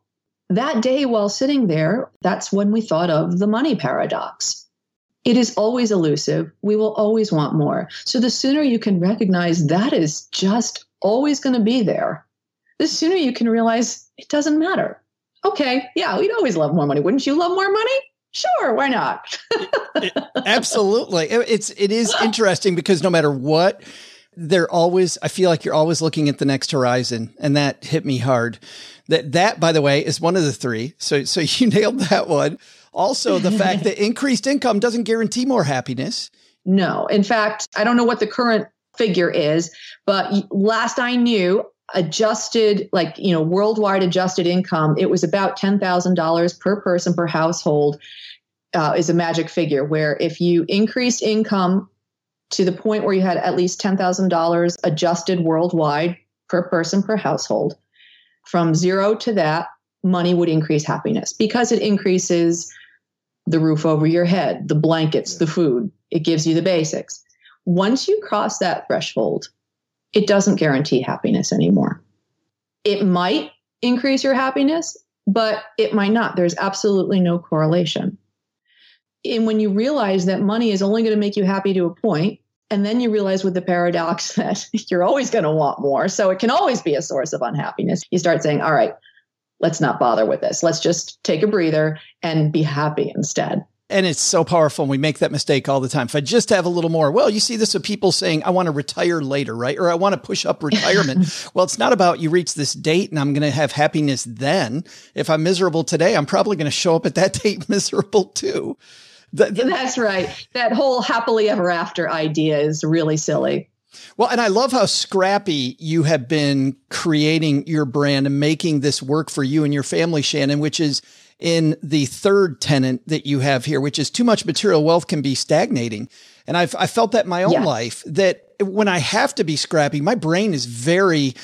that day while sitting there, that's when we thought of the money paradox it is always elusive. We will always want more. So the sooner you can recognize that is just always going to be there, the sooner you can realize it doesn't matter. Okay, yeah, we'd always love more money. Wouldn't you love more money? Sure, why not? absolutely. It's it is interesting because no matter what, they're always I feel like you're always looking at the next horizon and that hit me hard. That that by the way is one of the three. So so you nailed that one. Also, the fact that increased income doesn't guarantee more happiness. No. In fact, I don't know what the current figure is, but last I knew, adjusted, like, you know, worldwide adjusted income, it was about $10,000 per person per household. uh, is a magic figure where if you increase income to the point where you had at least $10,000 adjusted worldwide per person per household, from zero to that, money would increase happiness because it increases the roof over your head, the blankets, the food. It gives you the basics. Once you cross that threshold, it doesn't guarantee happiness anymore. It might increase your happiness, but it might not. There's absolutely no correlation. And when you realize that money is only going to make you happy to a point, and then you realize with the paradox that you're always going to want more. So it can always be a source of unhappiness. You start saying, all right, let's not bother with this. Let's just take a breather and be happy instead. And it's so powerful. And we make that mistake all the time. If I just have a little more, well, you see this with people saying, I want to retire later, right? Or I want to push up retirement. well, it's not about you reach this date and I'm going to have happiness then. If I'm miserable today, I'm probably going to show up at that date miserable too. The, the, That's right. That whole happily ever after idea is really silly. Well, and I love how scrappy you have been creating your brand and making this work for you and your family, Shannon, which is in the third tenant that you have here, which is too much material wealth can be stagnating. And I've I felt that in my own yeah. life that when I have to be scrappy, my brain is very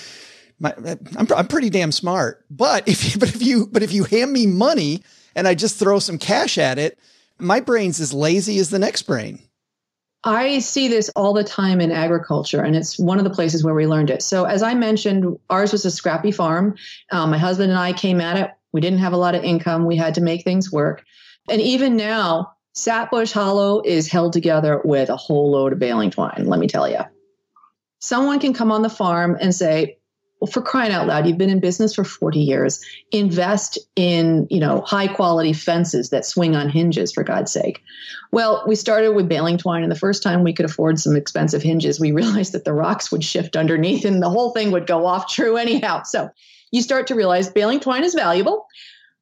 my, I'm, I'm pretty damn smart. But if but if you but if you hand me money and I just throw some cash at it, my brain's as lazy as the next brain. I see this all the time in agriculture, and it's one of the places where we learned it. So, as I mentioned, ours was a scrappy farm. Um, my husband and I came at it. We didn't have a lot of income. We had to make things work. And even now, Sapbush Hollow is held together with a whole load of baling twine, let me tell you. Someone can come on the farm and say, well, for crying out loud, you've been in business for 40 years. Invest in, you know, high quality fences that swing on hinges, for God's sake. Well, we started with baling twine, and the first time we could afford some expensive hinges, we realized that the rocks would shift underneath and the whole thing would go off true anyhow. So you start to realize baling twine is valuable,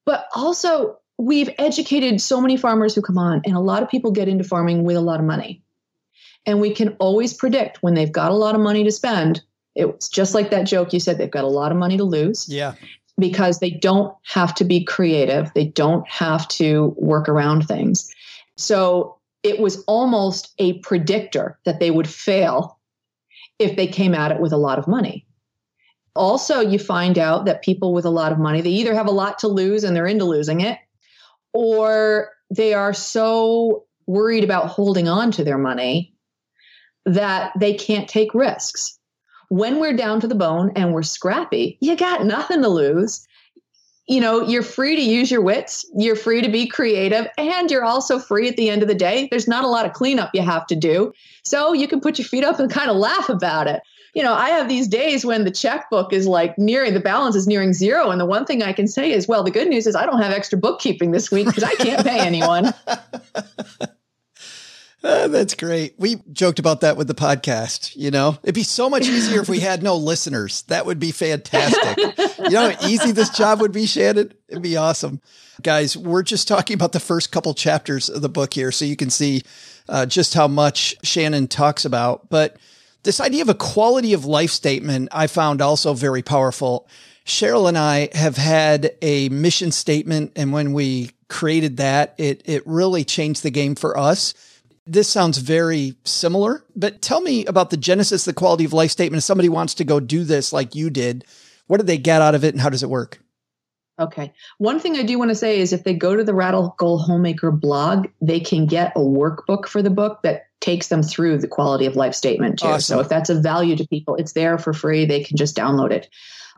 but also we've educated so many farmers who come on, and a lot of people get into farming with a lot of money. And we can always predict when they've got a lot of money to spend it's just like that joke you said, they've got a lot of money to lose. Yeah. Because they don't have to be creative, they don't have to work around things. So it was almost a predictor that they would fail if they came at it with a lot of money. Also, you find out that people with a lot of money, they either have a lot to lose and they're into losing it, or they are so worried about holding on to their money that they can't take risks when we're down to the bone and we're scrappy, you got nothing to lose. You know, you're free to use your wits, you're free to be creative, and you're also free at the end of the day. There's not a lot of cleanup you have to do. So you can put your feet up and kind of laugh about it. You know, I have these days when the checkbook is like nearing the balance is nearing zero. And the one thing I can say is, well, the good news is I don't have extra bookkeeping this week because I can't pay anyone. Uh, that's great. We joked about that with the podcast. You know, it'd be so much easier if we had no listeners. That would be fantastic. you know how easy this job would be, Shannon? It'd be awesome. Guys, we're just talking about the first couple chapters of the book here, so you can see uh, just how much Shannon talks about. But this idea of a quality of life statement, I found also very powerful. Cheryl and I have had a mission statement, and when we created that, it it really changed the game for us this sounds very similar, but tell me about the genesis, the quality of life statement. If somebody wants to go do this like you did, what did they get out of it and how does it work? Okay. One thing I do want to say is if they go to the Radical Homemaker blog, they can get a workbook for the book that takes them through the quality of life statement too. Awesome. So if that's of value to people, it's there for free. They can just download it.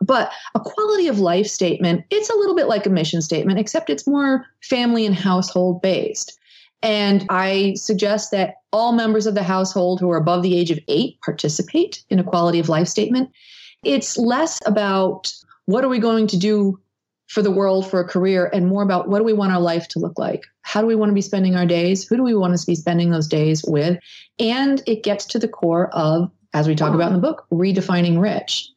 But a quality of life statement, it's a little bit like a mission statement, except it's more family and household based. And I suggest that all members of the household who are above the age of eight participate in a quality of life statement. It's less about what are we going to do for the world for a career and more about what do we want our life to look like? How do we want to be spending our days? Who do we want to be spending those days with? And it gets to the core of, as we talk about in the book, redefining rich.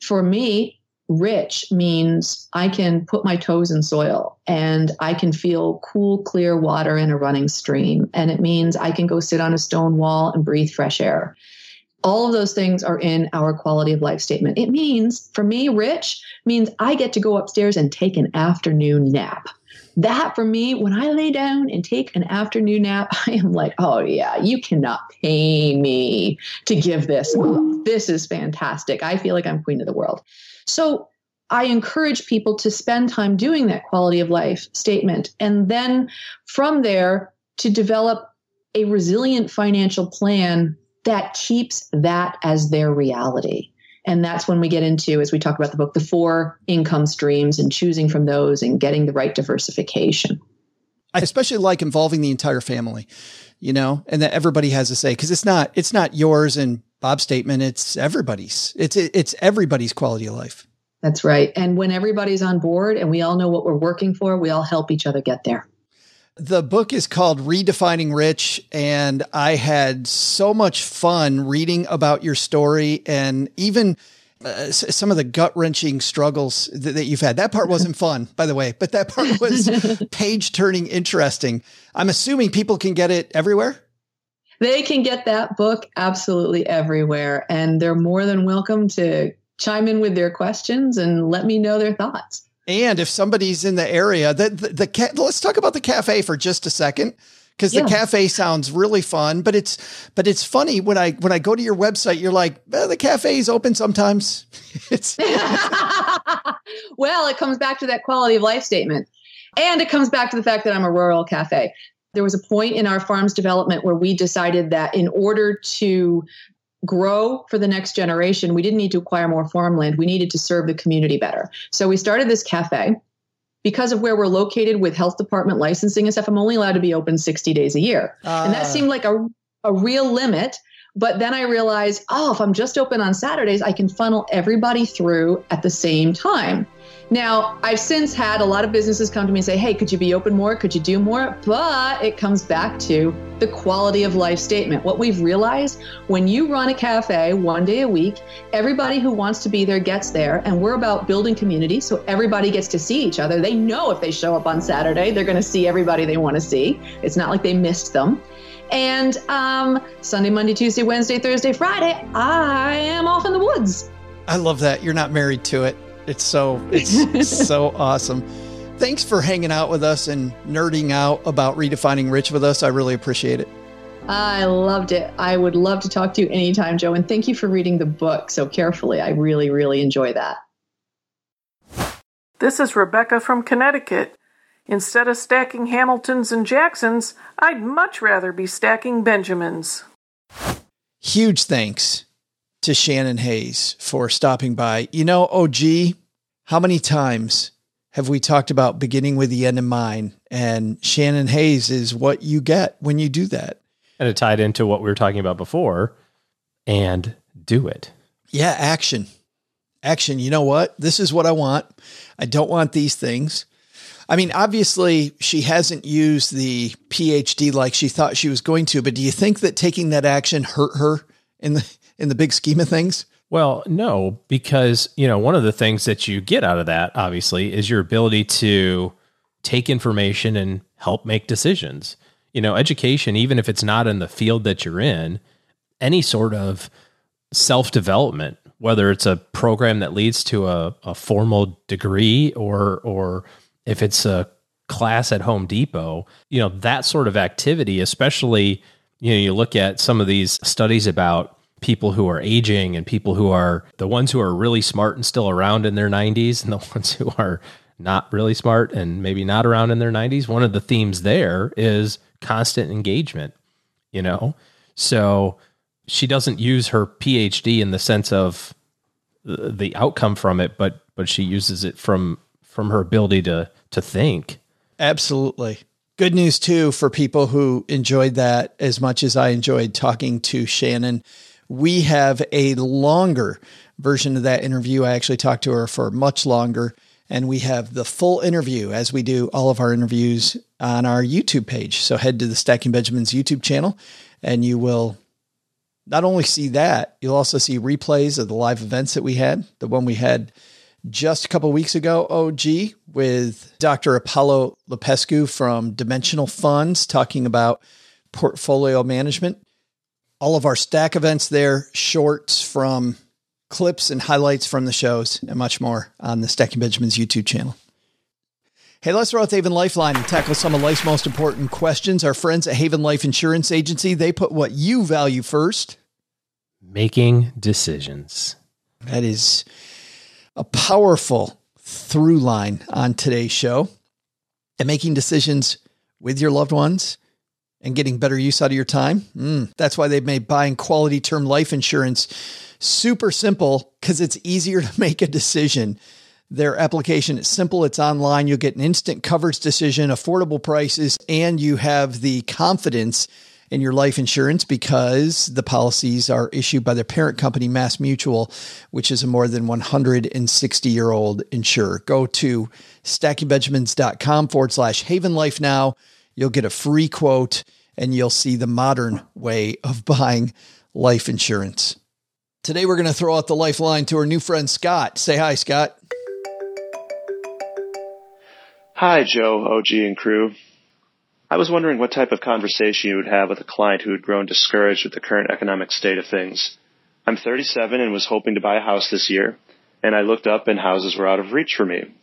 For me, rich means I can put my toes in soil and I can feel cool, clear water in a running stream. And it means I can go sit on a stone wall and breathe fresh air. All of those things are in our quality of life statement. It means, for me, rich means I get to go upstairs and take an afternoon nap. that for me, when I lay down and take an afternoon nap, I am like, oh, yeah, you cannot pay me to give this. This is fantastic. I feel like I'm queen of the world. So I encourage people to spend time doing that quality of life statement. And then from there, to develop a resilient financial plan that keeps that as their reality. And that's when we get into, as we talk about the book, the four income streams and choosing from those and getting the right diversification. I especially like involving the entire family, you know, and that everybody has a say because it's not it's not yours and Bob's statement. It's everybody's. It's it's everybody's quality of life. That's right. And when everybody's on board and we all know what we're working for, we all help each other get there. The book is called Redefining Rich, and I had so much fun reading about your story and even uh, some of the gut wrenching struggles that, that, you've had. That part wasn't fun, by the way, but that part was page turning interesting. I'm assuming people can get it everywhere. They can get that book absolutely everywhere, and they're more than welcome to chime in with their questions and let me know their thoughts. And if somebody's in the area, the, the, the ca- let's talk about the cafe for just a second because yeah. the cafe sounds really fun. But it's but it's funny when I when I go to your website, you're like eh, the cafe is open sometimes. it's well, it comes back to that quality of life statement, and it comes back to the fact that I'm a rural cafe. There was a point in our farm's development where we decided that in order to grow for the next generation, we didn't need to acquire more farmland. We needed to serve the community better. So we started this cafe. Because of where we're located with health department licensing and stuff, I'm only allowed to be open 60 days a year. Uh. And that ah. seemed like a, a real limit. But then I realized, oh, if I'm just open on Saturdays, I can funnel everybody through at the same time. Now, I've since had a lot of businesses come to me and say, hey, could you be open more? Could you do more? But it comes back to the quality of life statement. What we've realized when you run a cafe one day a week, everybody who wants to be there gets there. And we're about building community. So everybody gets to see each other. They know if they show up on Saturday, they're going to see everybody they want to see. It's not like they missed them. And um, Sunday, Monday, Tuesday, Wednesday, Thursday, Friday, I am off in the woods. I love that. You're not married to it. It's so it's so awesome. Thanks for hanging out with us and nerding out about redefining rich with us. I really appreciate it. I loved it. I would love to talk to you anytime, Joe. And thank you for reading the book so carefully. I really, really enjoy that. This is Rebecca from Connecticut. Instead of stacking Hamiltons and Jacksons, I'd much rather be stacking Benjamins. Huge thanks to Shannon Hayes for stopping by. You know, OG, how many times have we talked about beginning with the end in mind? And Shannon Hayes is what you get when you do that. And it tied into what we were talking about before and do it. Yeah, action. Action. You know what? This is what I want. I don't want these things. I mean, obviously, she hasn't used the PhD like she thought she was going to, but do you think that taking that action hurt her in the in the big scheme of things? Well, no, because, you know, one of the things that you get out of that, obviously, is your ability to take information and help make decisions. You know, education, even if it's not in the field that you're in, any sort of self development, whether it's a program that leads to a, a formal degree or, or if it's a class at Home Depot, you know, that sort of activity, especially, you know, you look at some of these studies about people who are aging and people who are the ones who are really smart and still around in their 90s and the ones who are not really smart and maybe not around in their 90s one of the themes there is constant engagement you know? So she doesn't use her phd in the sense of uh, the outcome from it but but she uses it from from her ability to to think. Absolutely. Good news too for people who enjoyed that as much as i enjoyed talking to shannon we have a longer version of that interview. I actually talked to her for much longer. And we have the full interview as we do all of our interviews on our YouTube page. So head to the Stacking Benjamins YouTube channel and you will not only see that, you'll also see replays of the live events that we had. The one we had just a couple weeks ago, OG, with Dr. Apollo Lupescu from Dimensional Funds talking about portfolio management all of our stack events there, shorts from clips and highlights from the shows, and much more on the Stacking Benjamins YouTube channel. Hey, let's throw out the Haven Lifeline and tackle some of life's most important questions. Our friends at Haven Life Insurance Agency, they put what you value first. Making decisions. That is a powerful through line on today's show. And making decisions with your loved ones and getting better use out of your time. Mm, that's why they've made buying quality term life insurance super simple because it's easier to make a decision. Their application is simple, it's online. You'll get an instant coverage decision, affordable prices, and you have the confidence in your life insurance because the policies are issued by their parent company, Mass Mutual, which is a more than 160 year old insurer. Go to stackingbenjamins.com forward slash haven life now. You'll get a free quote and you'll see the modern way of buying life insurance. Today, we're going to throw out the lifeline to our new friend, Scott. Say hi, Scott. Hi, Joe, OG, and crew. I was wondering what type of conversation you would have with a client who had grown discouraged with the current economic state of things. I'm 37 and was hoping to buy a house this year, and I looked up and houses were out of reach for me.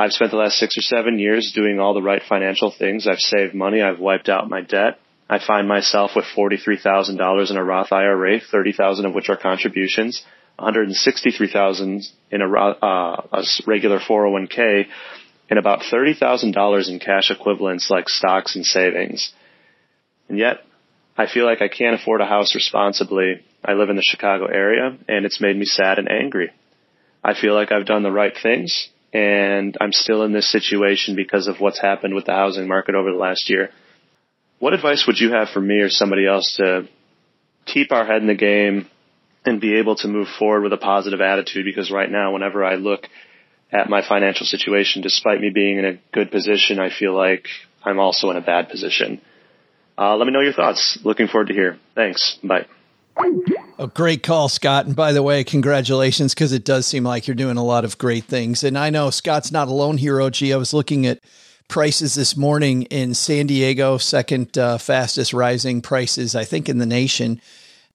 I've spent the last six or seven years doing all the right financial things. I've saved money. I've wiped out my debt. I find myself with $43,000 in a Roth IRA, 30,000 of which are contributions, 163,000 in a, uh, a regular 401k, and about $30,000 in cash equivalents like stocks and savings. And yet, I feel like I can't afford a house responsibly. I live in the Chicago area and it's made me sad and angry. I feel like I've done the right things and I'm still in this situation because of what's happened with the housing market over the last year. What advice would you have for me or somebody else to keep our head in the game and be able to move forward with a positive attitude? Because right now, whenever I look at my financial situation, despite me being in a good position, I feel like I'm also in a bad position. Uh, let me know your thoughts. Looking forward to hear. Thanks. Bye. A great call, Scott. And by the way, congratulations because it does seem like you're doing a lot of great things. And I know Scott's not alone here, OG. I was looking at prices this morning in San Diego, second uh, fastest rising prices, I think, in the nation.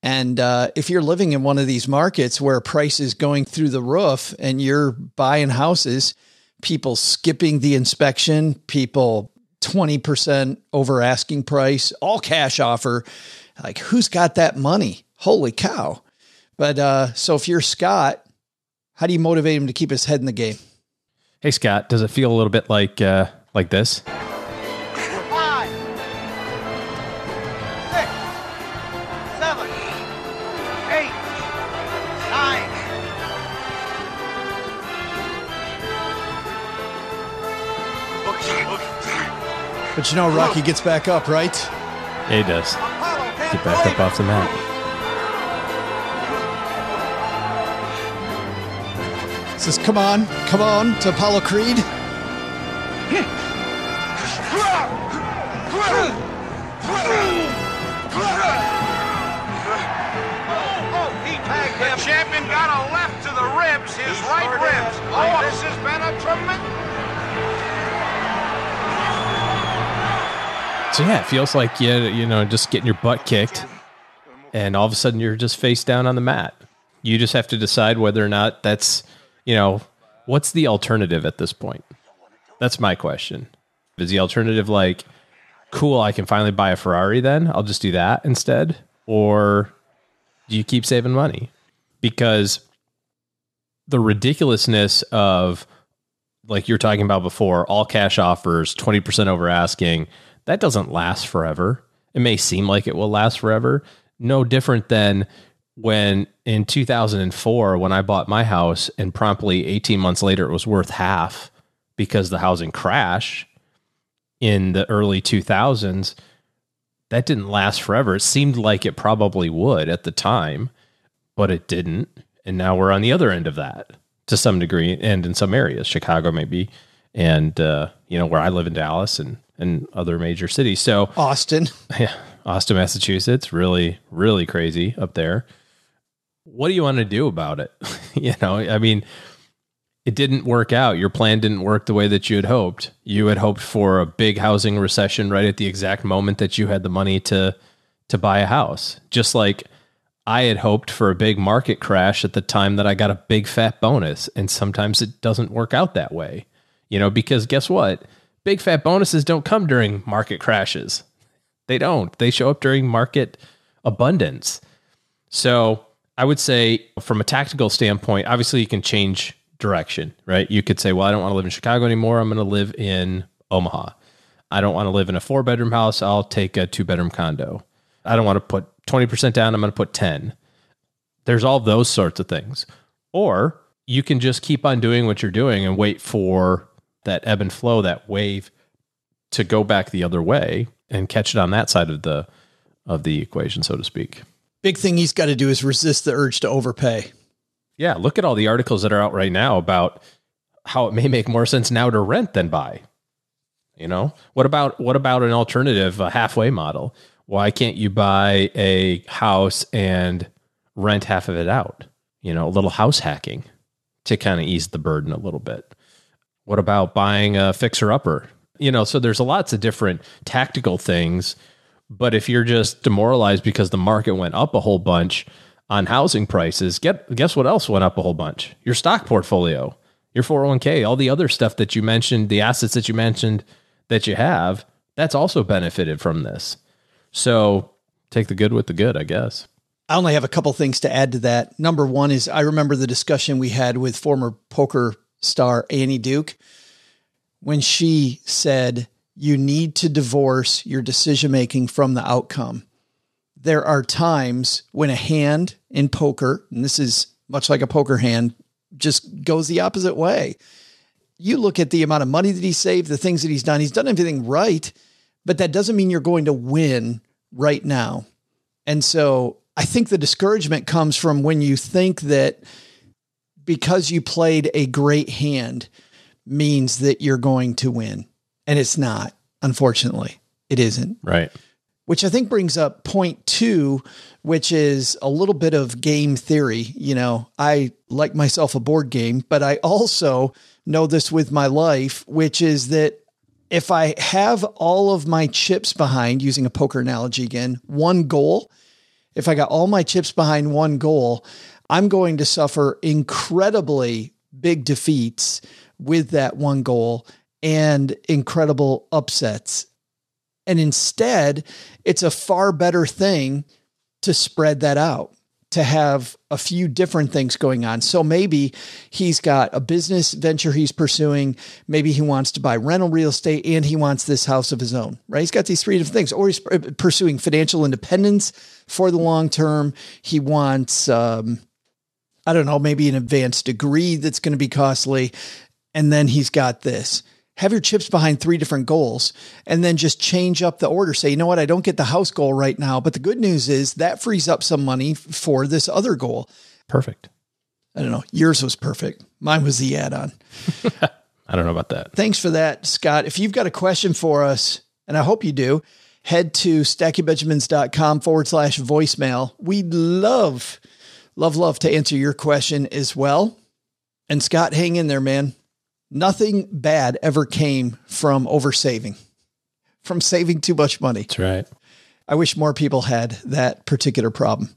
And uh, if you're living in one of these markets where price is going through the roof and you're buying houses, people skipping the inspection, people 20% over asking price, all cash offer, like who's got that money? Holy cow. But uh, so if you're Scott, how do you motivate him to keep his head in the game? Hey, Scott, does it feel a little bit like uh, like this? Five, six, seven, eight, nine. But you know, Rocky gets back up, right? Yeah, he does. Get back up off the mat. Says, come on, come on to Apollo Creed. The champion got a left to the ribs, his right ribs. Oh, this has been a tremendous. So yeah, it feels like you you know just getting your butt kicked, and all of a sudden you're just face down on the mat. You just have to decide whether or not that's you know what's the alternative at this point. That's my question. Is the alternative like, cool, I can finally buy a Ferrari? Then I'll just do that instead, or do you keep saving money? Because the ridiculousness of like you're talking about before, all cash offers, 20% over asking, that doesn't last forever. It may seem like it will last forever. No different than when in 2004, when I bought my house and promptly 18 months later, it was worth half because the housing crash in the early 2000s. That didn't last forever. It seemed like it probably would at the time, but it didn't. And now we're on the other end of that to some degree, and in some areas, Chicago maybe, and uh, you know where I live in Dallas and and other major cities. So Austin, yeah, Austin, Massachusetts, really really crazy up there. What do you want to do about it? you know, I mean, it didn't work out. Your plan didn't work the way that you had hoped. You had hoped for a big housing recession right at the exact moment that you had the money to to buy a house. Just like I had hoped for a big market crash at the time that I got a big fat bonus, and sometimes it doesn't work out that way. You know, because guess what? Big fat bonuses don't come during market crashes. They don't. They show up during market abundance. So I would say, from a tactical standpoint, obviously you can change direction, right? You could say, well, I don't want to live in Chicago anymore. I'm going to live in Omaha. I don't want to live in a four bedroom house. I'll take a two bedroom condo. I don't want to put 20% down. I'm going to put 10. There's all those sorts of things. Or you can just keep on doing what you're doing and wait for that ebb and flow, that wave to go back the other way and catch it on that side of the of the equation, so to speak. Big thing he's got to do is resist the urge to overpay. Yeah, look at all the articles that are out right now about how it may make more sense now to rent than buy. You know, what about what about an alternative, a halfway model? Why can't you buy a house and rent half of it out? You know, a little house hacking to kind of ease the burden a little bit. What about buying a fixer upper? You know, so there's lots of different tactical things. But if you're just demoralized because the market went up a whole bunch on housing prices, get guess what else went up a whole bunch? Your stock portfolio, your 401k, all the other stuff that you mentioned, the assets that you mentioned that you have, that's also benefited from this. So take the good with the good, I guess. I only have a couple things to add to that. Number one is I remember the discussion we had with former poker star Annie Duke when she said, You need to divorce your decision making from the outcome. There are times when a hand in poker, and this is much like a poker hand, just goes the opposite way. You look at the amount of money that he saved, the things that he's done, he's done everything right, but that doesn't mean you're going to win right now. And so I think the discouragement comes from when you think that because you played a great hand means that you're going to win. And it's not, unfortunately. It isn't. Right. Which I think brings up point two, which is a little bit of game theory. You know, I like myself a board game, but I also know this with my life, which is that if I have all of my chips behind, using a poker analogy again, one goal, if I got all my chips behind one goal, I'm going to suffer incredibly big defeats with that one goal and incredible upsets. And instead, it's a far better thing to spread that out, to have a few different things going on. So maybe he's got a business venture he's pursuing. Maybe he wants to buy rental real estate and he wants this house of his own, right? He's got these three different things. Or he's pursuing financial independence for the long term. He wants, um, I don't know, maybe an advanced degree that's going to be costly. And then he's got this. Have your chips behind three different goals and then just change up the order. Say, you know what? I don't get the house goal right now. But the good news is that frees up some money for this other goal. Perfect. I don't know. Yours was perfect. Mine was the add on. I don't know about that. Thanks for that, Scott. If you've got a question for us, and I hope you do, head to stackingbenjamins.com forward slash voicemail. We'd love, love, love to answer your question as well. And Scott, hang in there, man. Nothing bad ever came from oversaving, from saving too much money. That's right. I wish more people had that particular problem.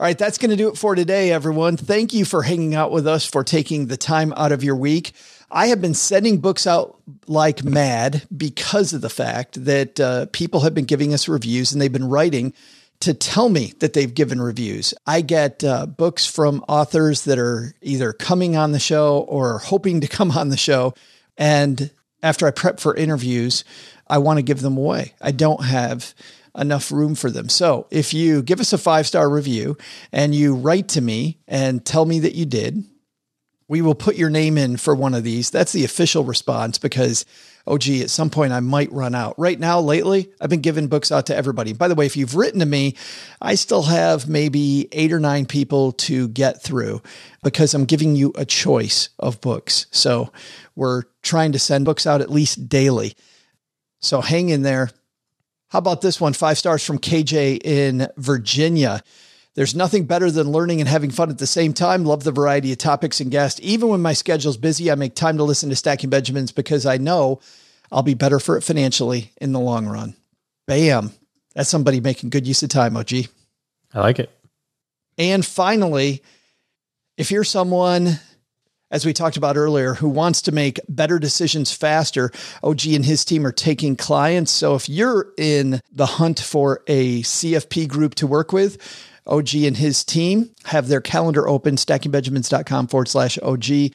All right, that's going to do it for today, everyone. Thank you for hanging out with us, for taking the time out of your week. I have been sending books out like mad because of the fact that uh, people have been giving us reviews and they've been writing to tell me that they've given reviews. I get uh, books from authors that are either coming on the show or hoping to come on the show. And after I prep for interviews, I want to give them away. I don't have enough room for them. So if you give us a five star review and you write to me and tell me that you did, we will put your name in for one of these. That's the official response because, oh, gee, at some point I might run out. Right now, lately, I've been giving books out to everybody. By the way, if you've written to me, I still have maybe eight or nine people to get through because I'm giving you a choice of books. So we're trying to send books out at least daily. So hang in there. How about this one? Five stars from KJ in Virginia. There's nothing better than learning and having fun at the same time. Love the variety of topics and guests. Even when my schedule's busy, I make time to listen to Stacking Benjamins because I know I'll be better for it financially in the long run. Bam. That's somebody making good use of time, OG. I like it. And finally, if you're someone as we talked about earlier, who wants to make better decisions faster. OG and his team are taking clients. So if you're in the hunt for a CFP group to work with, OG and his team have their calendar open, stackingbenjamins.com forward slash OG.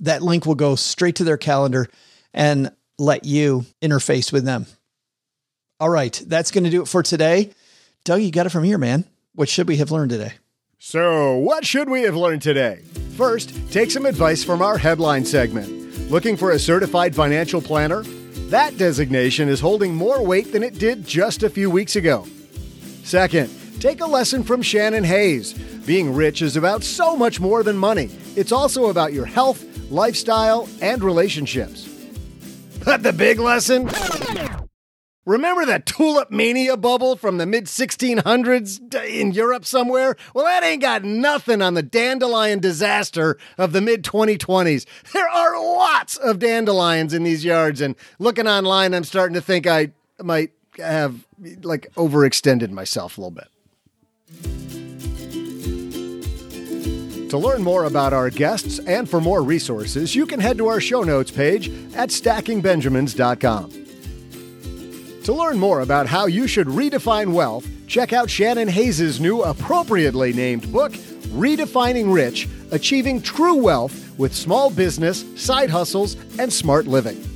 That link will go straight to their calendar and let you interface with them. All right, that's going to do it for today. Doug, you got it from here, man. What should we have learned today? So, what should we have learned today? First, take some advice from our headline segment. Looking for a certified financial planner? That designation is holding more weight than it did just a few weeks ago. Second, take a lesson from Shannon Hayes. Being rich is about so much more than money, it's also about your health, lifestyle, and relationships. But the big lesson? Remember that tulip mania bubble from the mid 1600s in Europe somewhere? Well, that ain't got nothing on the dandelion disaster of the mid 2020s. There are lots of dandelions in these yards, and looking online, I'm starting to think I might have like overextended myself a little bit. To learn more about our guests and for more resources, you can head to our show notes page at stackingbenjamins.com. To learn more about how you should redefine wealth, check out Shannon Hayes' new appropriately named book, Redefining Rich Achieving True Wealth with Small Business, Side Hustles, and Smart Living.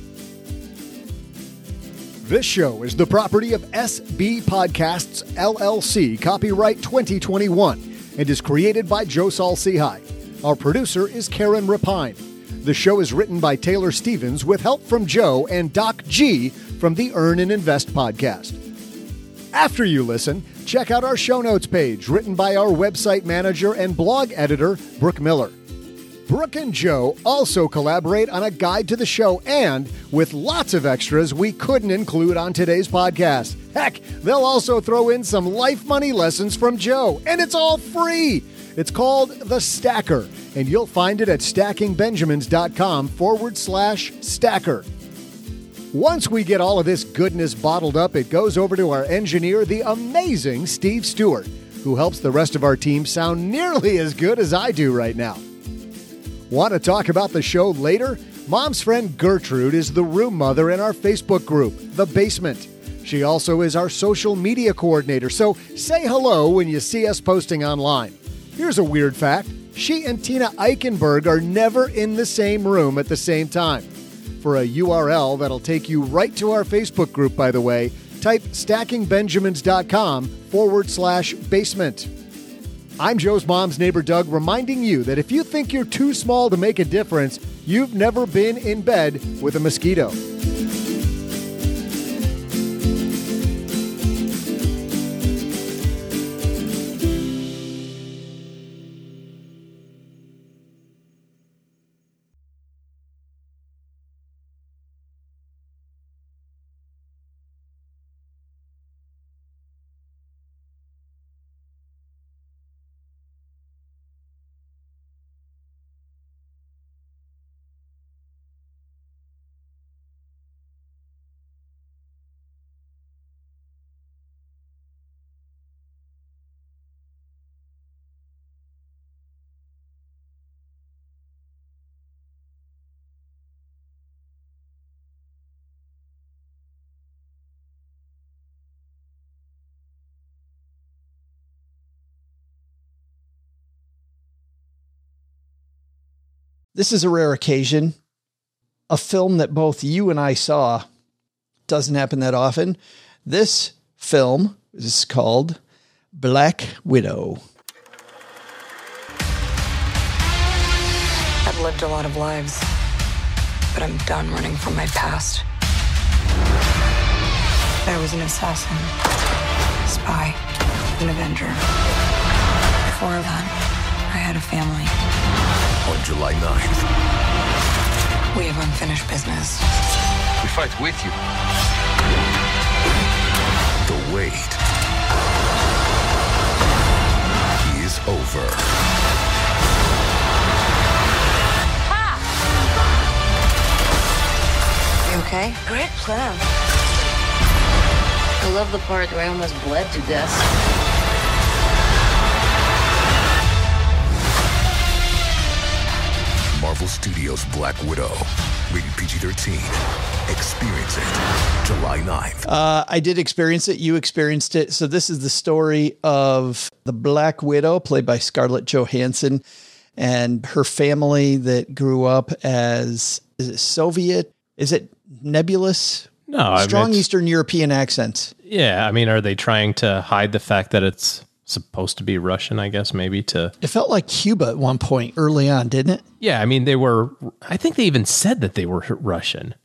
This show is the property of SB Podcasts LLC, copyright 2021, and is created by Joe Saul-Sehy. Our producer is Karen Rapine. The show is written by Taylor Stevens with help from Joe and Doc G from the Earn and Invest podcast. After you listen, check out our show notes page written by our website manager and blog editor, Brooke Miller. Brooke and Joe also collaborate on a guide to the show and with lots of extras we couldn't include on today's podcast. Heck, they'll also throw in some life money lessons from Joe, and it's all free. It's called The Stacker, and you'll find it at stackingbenjamins.com forward slash stacker. Once we get all of this goodness bottled up, it goes over to our engineer, the amazing Steve Stewart, who helps the rest of our team sound nearly as good as I do right now. Want to talk about the show later? Mom's friend Gertrude is the room mother in our Facebook group, The Basement. She also is our social media coordinator, so say hello when you see us posting online. Here's a weird fact she and Tina Eichenberg are never in the same room at the same time. For a URL that'll take you right to our Facebook group, by the way, type stackingbenjamins.com forward slash basement. I'm Joe's mom's neighbor, Doug, reminding you that if you think you're too small to make a difference, you've never been in bed with a mosquito. This is a rare occasion. A film that both you and I saw doesn't happen that often. This film is called Black Widow. I've lived a lot of lives, but I'm done running from my past. I was an assassin, spy, an avenger. Before that, I had a family. On July 9th, We have unfinished business. we fight with you. The wait is over. You okay? Great plan. I love the part where I almost bled to death. Marvel Marvel Studios' Black Widow. Rated PG 13. Experience it July 9th. Uh, I did experience it. You experienced it. So this is the story of the Black Widow, played by Scarlett Johansson, and her family that grew up as is it Soviet? Is it nebulous? No, I mean, strong Eastern European accents. Yeah, I mean, are they trying to hide the fact that it's supposed to be Russian? I guess maybe to. It felt like Cuba at one point early on, didn't it? Yeah, I mean, they were. I think they even said that they were Russian,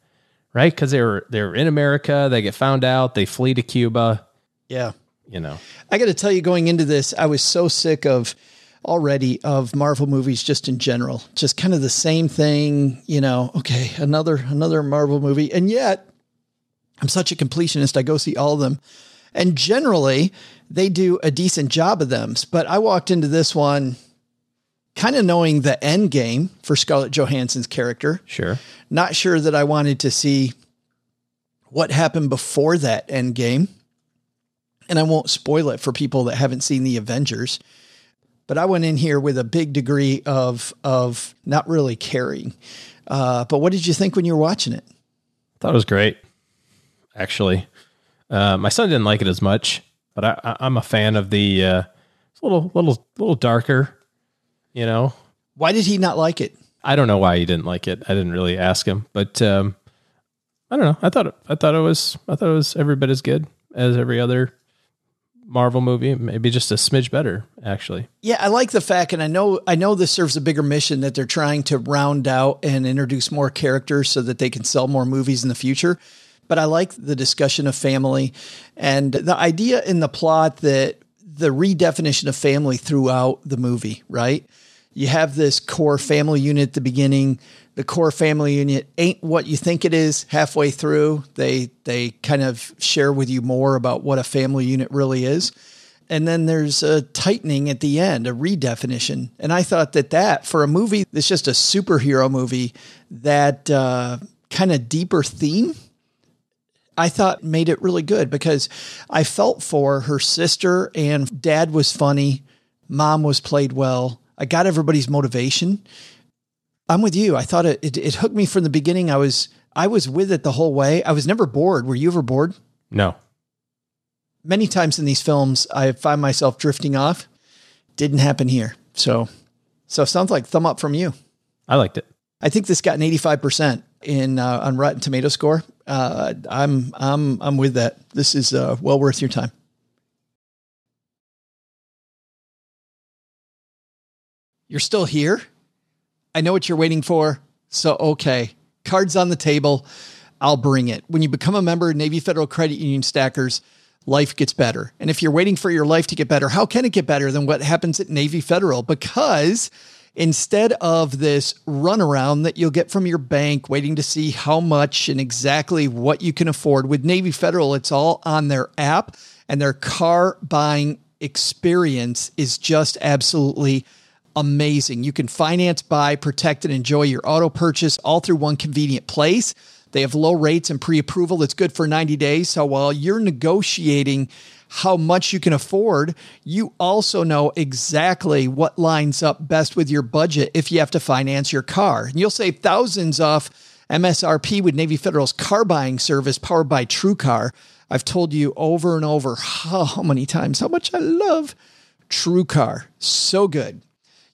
right? Because they were they were in America. They get found out. They flee to Cuba. Yeah. You know. I got to tell you, going into this, I was so sick of already of Marvel movies just in general, just kind of the same thing. You know, okay, another another Marvel movie, and yet I'm such a completionist. I go see all of them, and generally they do a decent job of them. But I walked into this one kind of knowing the end game for Scarlett Johansson's character. Sure. Not sure that I wanted to see what happened before that end game. And I won't spoil it for people that haven't seen the Avengers. But I went in here with a big degree of of not really caring. Uh, but what did you think when you were watching it? Thought it was great, actually. Uh, my son didn't like it as much, but I, I, I'm a fan of the uh, it's a little little little darker. You know, Why did he not like it? I don't know why he didn't like it. I didn't really ask him, but um, I don't know. I thought I thought it was I thought it was every bit as good as every other Marvel movie. Maybe just a smidge better, actually. Yeah, I like the fact, and I know I know this serves a bigger mission that they're trying to round out and introduce more characters so that they can sell more movies in the future. But I like the discussion of family and the idea in the plot that the redefinition of family throughout the movie, right? You have this core family unit at the beginning. The core family unit ain't what you think it is halfway through. They they kind of share with you more about what a family unit really is. And then there's a tightening at the end, a redefinition. And I thought that that for a movie that's just a superhero movie, that uh, kind of deeper theme, I thought made it really good because I felt for her sister and dad was funny, mom was played well. I got everybody's motivation. I'm with you. I thought it, it it hooked me from the beginning. I was I was with it the whole way. I was never bored. Were you ever bored? No. Many times in these films, I find myself drifting off. Didn't happen here. So, so sounds like thumb up from you. I liked it. I think this got an 85% in uh, on Rotten Tomato score. Uh, I'm I'm I'm with that. This is uh, well worth your time. You're still here. I know what you're waiting for. So okay, cards on the table. I'll bring it. When you become a member of Navy Federal Credit Union Stackers, life gets better. And if you're waiting for your life to get better, how can it get better than what happens at Navy Federal? Because instead of this runaround that you'll get from your bank waiting to see how much and exactly what you can afford with Navy Federal, it's all on their app and their car buying experience is just absolutely amazing. You can finance, buy, protect, and enjoy your auto purchase all through one convenient place. They have low rates and pre approval that's good for 90 days. So while you're negotiating how much you can afford, you also know exactly what lines up best with your budget if you have to finance your car. And you'll save thousands off MSRP with Navy Federal's car buying service powered by TrueCar. I've told you over and over how many times how much I love TrueCar. So good.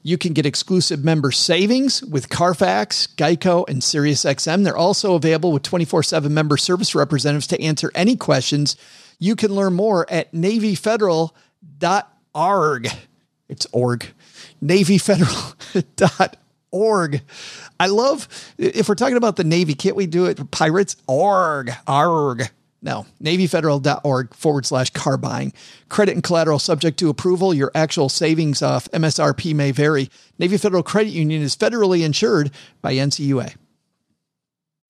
You can get exclusive member savings with Carfax, Geico, and SiriusXM. They're also available with 24 7 member service representatives to answer any questions. You can learn more at NavyFederal.org. It's org. NavyFederal.org. I love, if we're talking about the Navy, can't we do it pirates? Org. Arg. No, NavyFederal.org forward slash car buying. Credit and collateral subject to approval. Your actual savings off MSRP may vary. Navy Federal Credit Union is federally insured by NCUA.